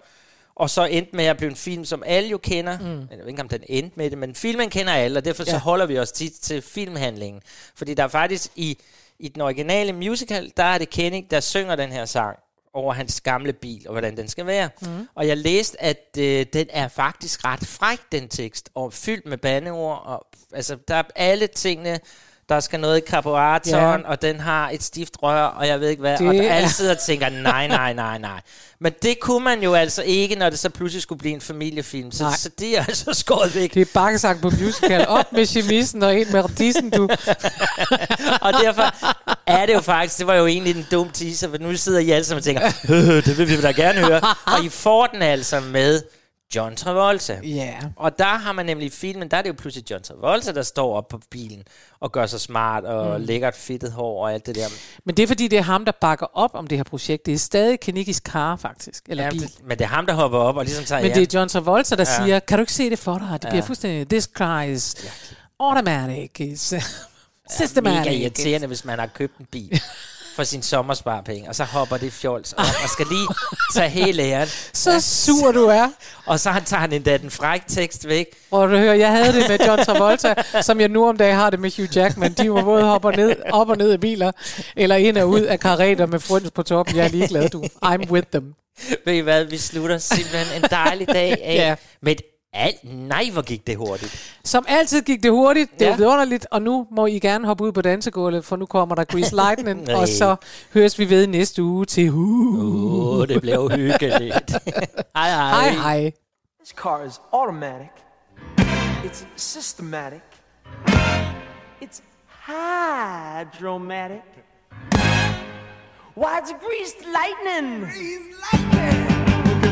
og så endte med at blive en film, som alle jo kender. Mm. Jeg ved ikke, om den endte med det, men filmen kender alle, og derfor ja. så holder vi os tit til filmhandlingen. Fordi der er faktisk i, i den originale musical, der er det Kenny, der synger den her sang over hans gamle bil, og hvordan den skal være. Mm. Og jeg læste, at øh, den er faktisk ret fræk, den tekst, og fyldt med bandeord, og altså, der er alle tingene, der skal noget i karburatoren, Ja. og den har et stift rør, og jeg ved ikke hvad, Det og der er- alle sidder og tænker, nej, nej, nej, nej. Men det kunne man jo altså ikke, når det så pludselig skulle blive en familiefilm, så, Nej. så det er altså skåret væk. Det er bakkesang på musical. Op med chemisen og ind med radissen, du. og derfor er det jo faktisk, det var jo egentlig en dum teaser, for nu sidder I alle sammen og tænker, "Øh, det vil vi da gerne høre. og I får den altså med John Travolta. Ja. Og der har man nemlig i filmen, der er det jo pludselig John Travolta, der står op på bilen og gør sig smart og Mm. lækkert fedtet hår og alt det der. Men det er fordi, det er ham, der bakker op om det her projekt. Det er stadig Kenikis car, faktisk. Eller Ja, bil. det, men det er ham, der hopper op og ligesom tager Men det er John Travolta, der Ja. ja. siger, kan du ikke se det for dig? Det Ja. bliver fuldstændig, this car is automatic, is Ja, systematic. mega irriterende, hvis man har købt en bil for sin sommersparepenge, og så hopper det fjols op og skal lige tage hele æren. Så sur du er. Og så tager han endda den fræk tekst væk. Hvor du hører, jeg havde det med John Travolta, som jeg nu om dagen har det med Hugh Jackman. De var både hopper ned, op og ned af biler, eller ind og ud af karreter med frøns på toppen. Jeg er ligeglad, du. I'm with them. Ved I hvad, vi slutter simpelthen en dejlig dag af Ja. med et alt. Nej, hvor gik det hurtigt. Som altid gik det hurtigt, det Ja. var vidunderligt, og nu må I gerne hoppe ud på dansegulvet, for nu kommer der Grease Lightning, og så høres vi ved næste uge til uh. Åh, det bliver uhyggeligt. hej, hej. Hej, hej. This car is automatic. It's systematic. It's hydromatic. Why, it's greased lightning! Greased lightning!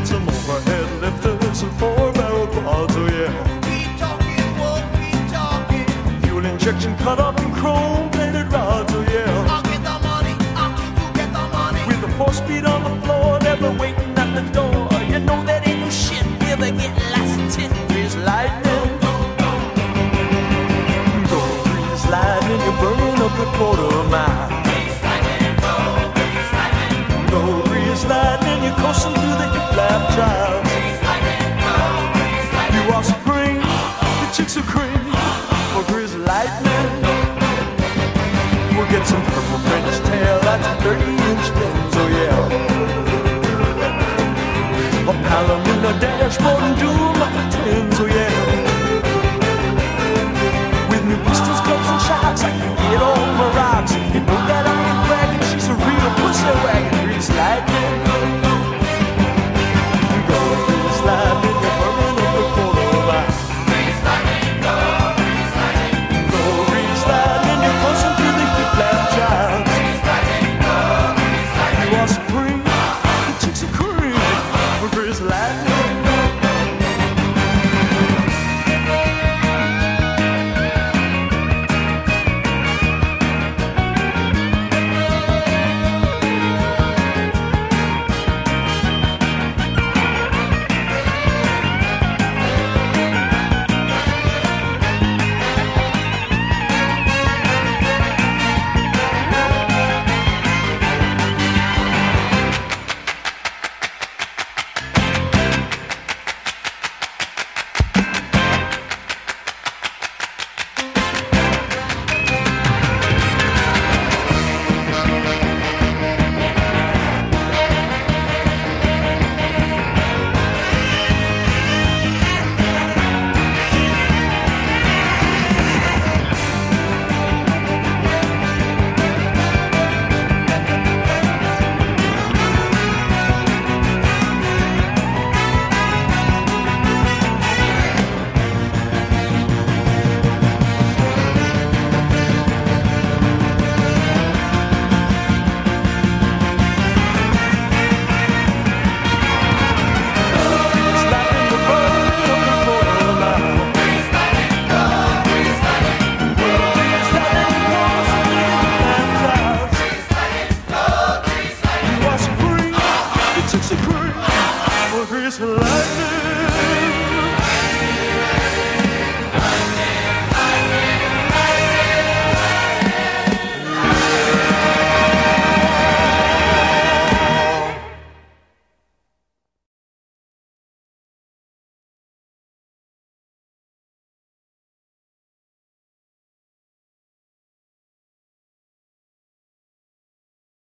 with some overhead lifters and four barrel quads, oh yeah. We talking what we talking. Fuel injection cut up in chrome plated rods, oh yeah. I'll get the money, I'll get you get the money. With a four speed on the floor, never waiting at the door. You know that ain't no shit, if they get lost in ten degrees lightning. Go breeze lightning, you're burning up a quarter mile. Go breeze lightning, you're coasting through left child. You are supreme, the chicks are cream, For grizz lightning. We'll get some purple French tail, that's a 30 inch lens, oh yeah. A palomino dashboard and doom, twins, oh yeah. With new pistols, guns, and shocks, I can get over rocks. You know that I ain't bragging, she's a real pussy wagon, grizz lightning.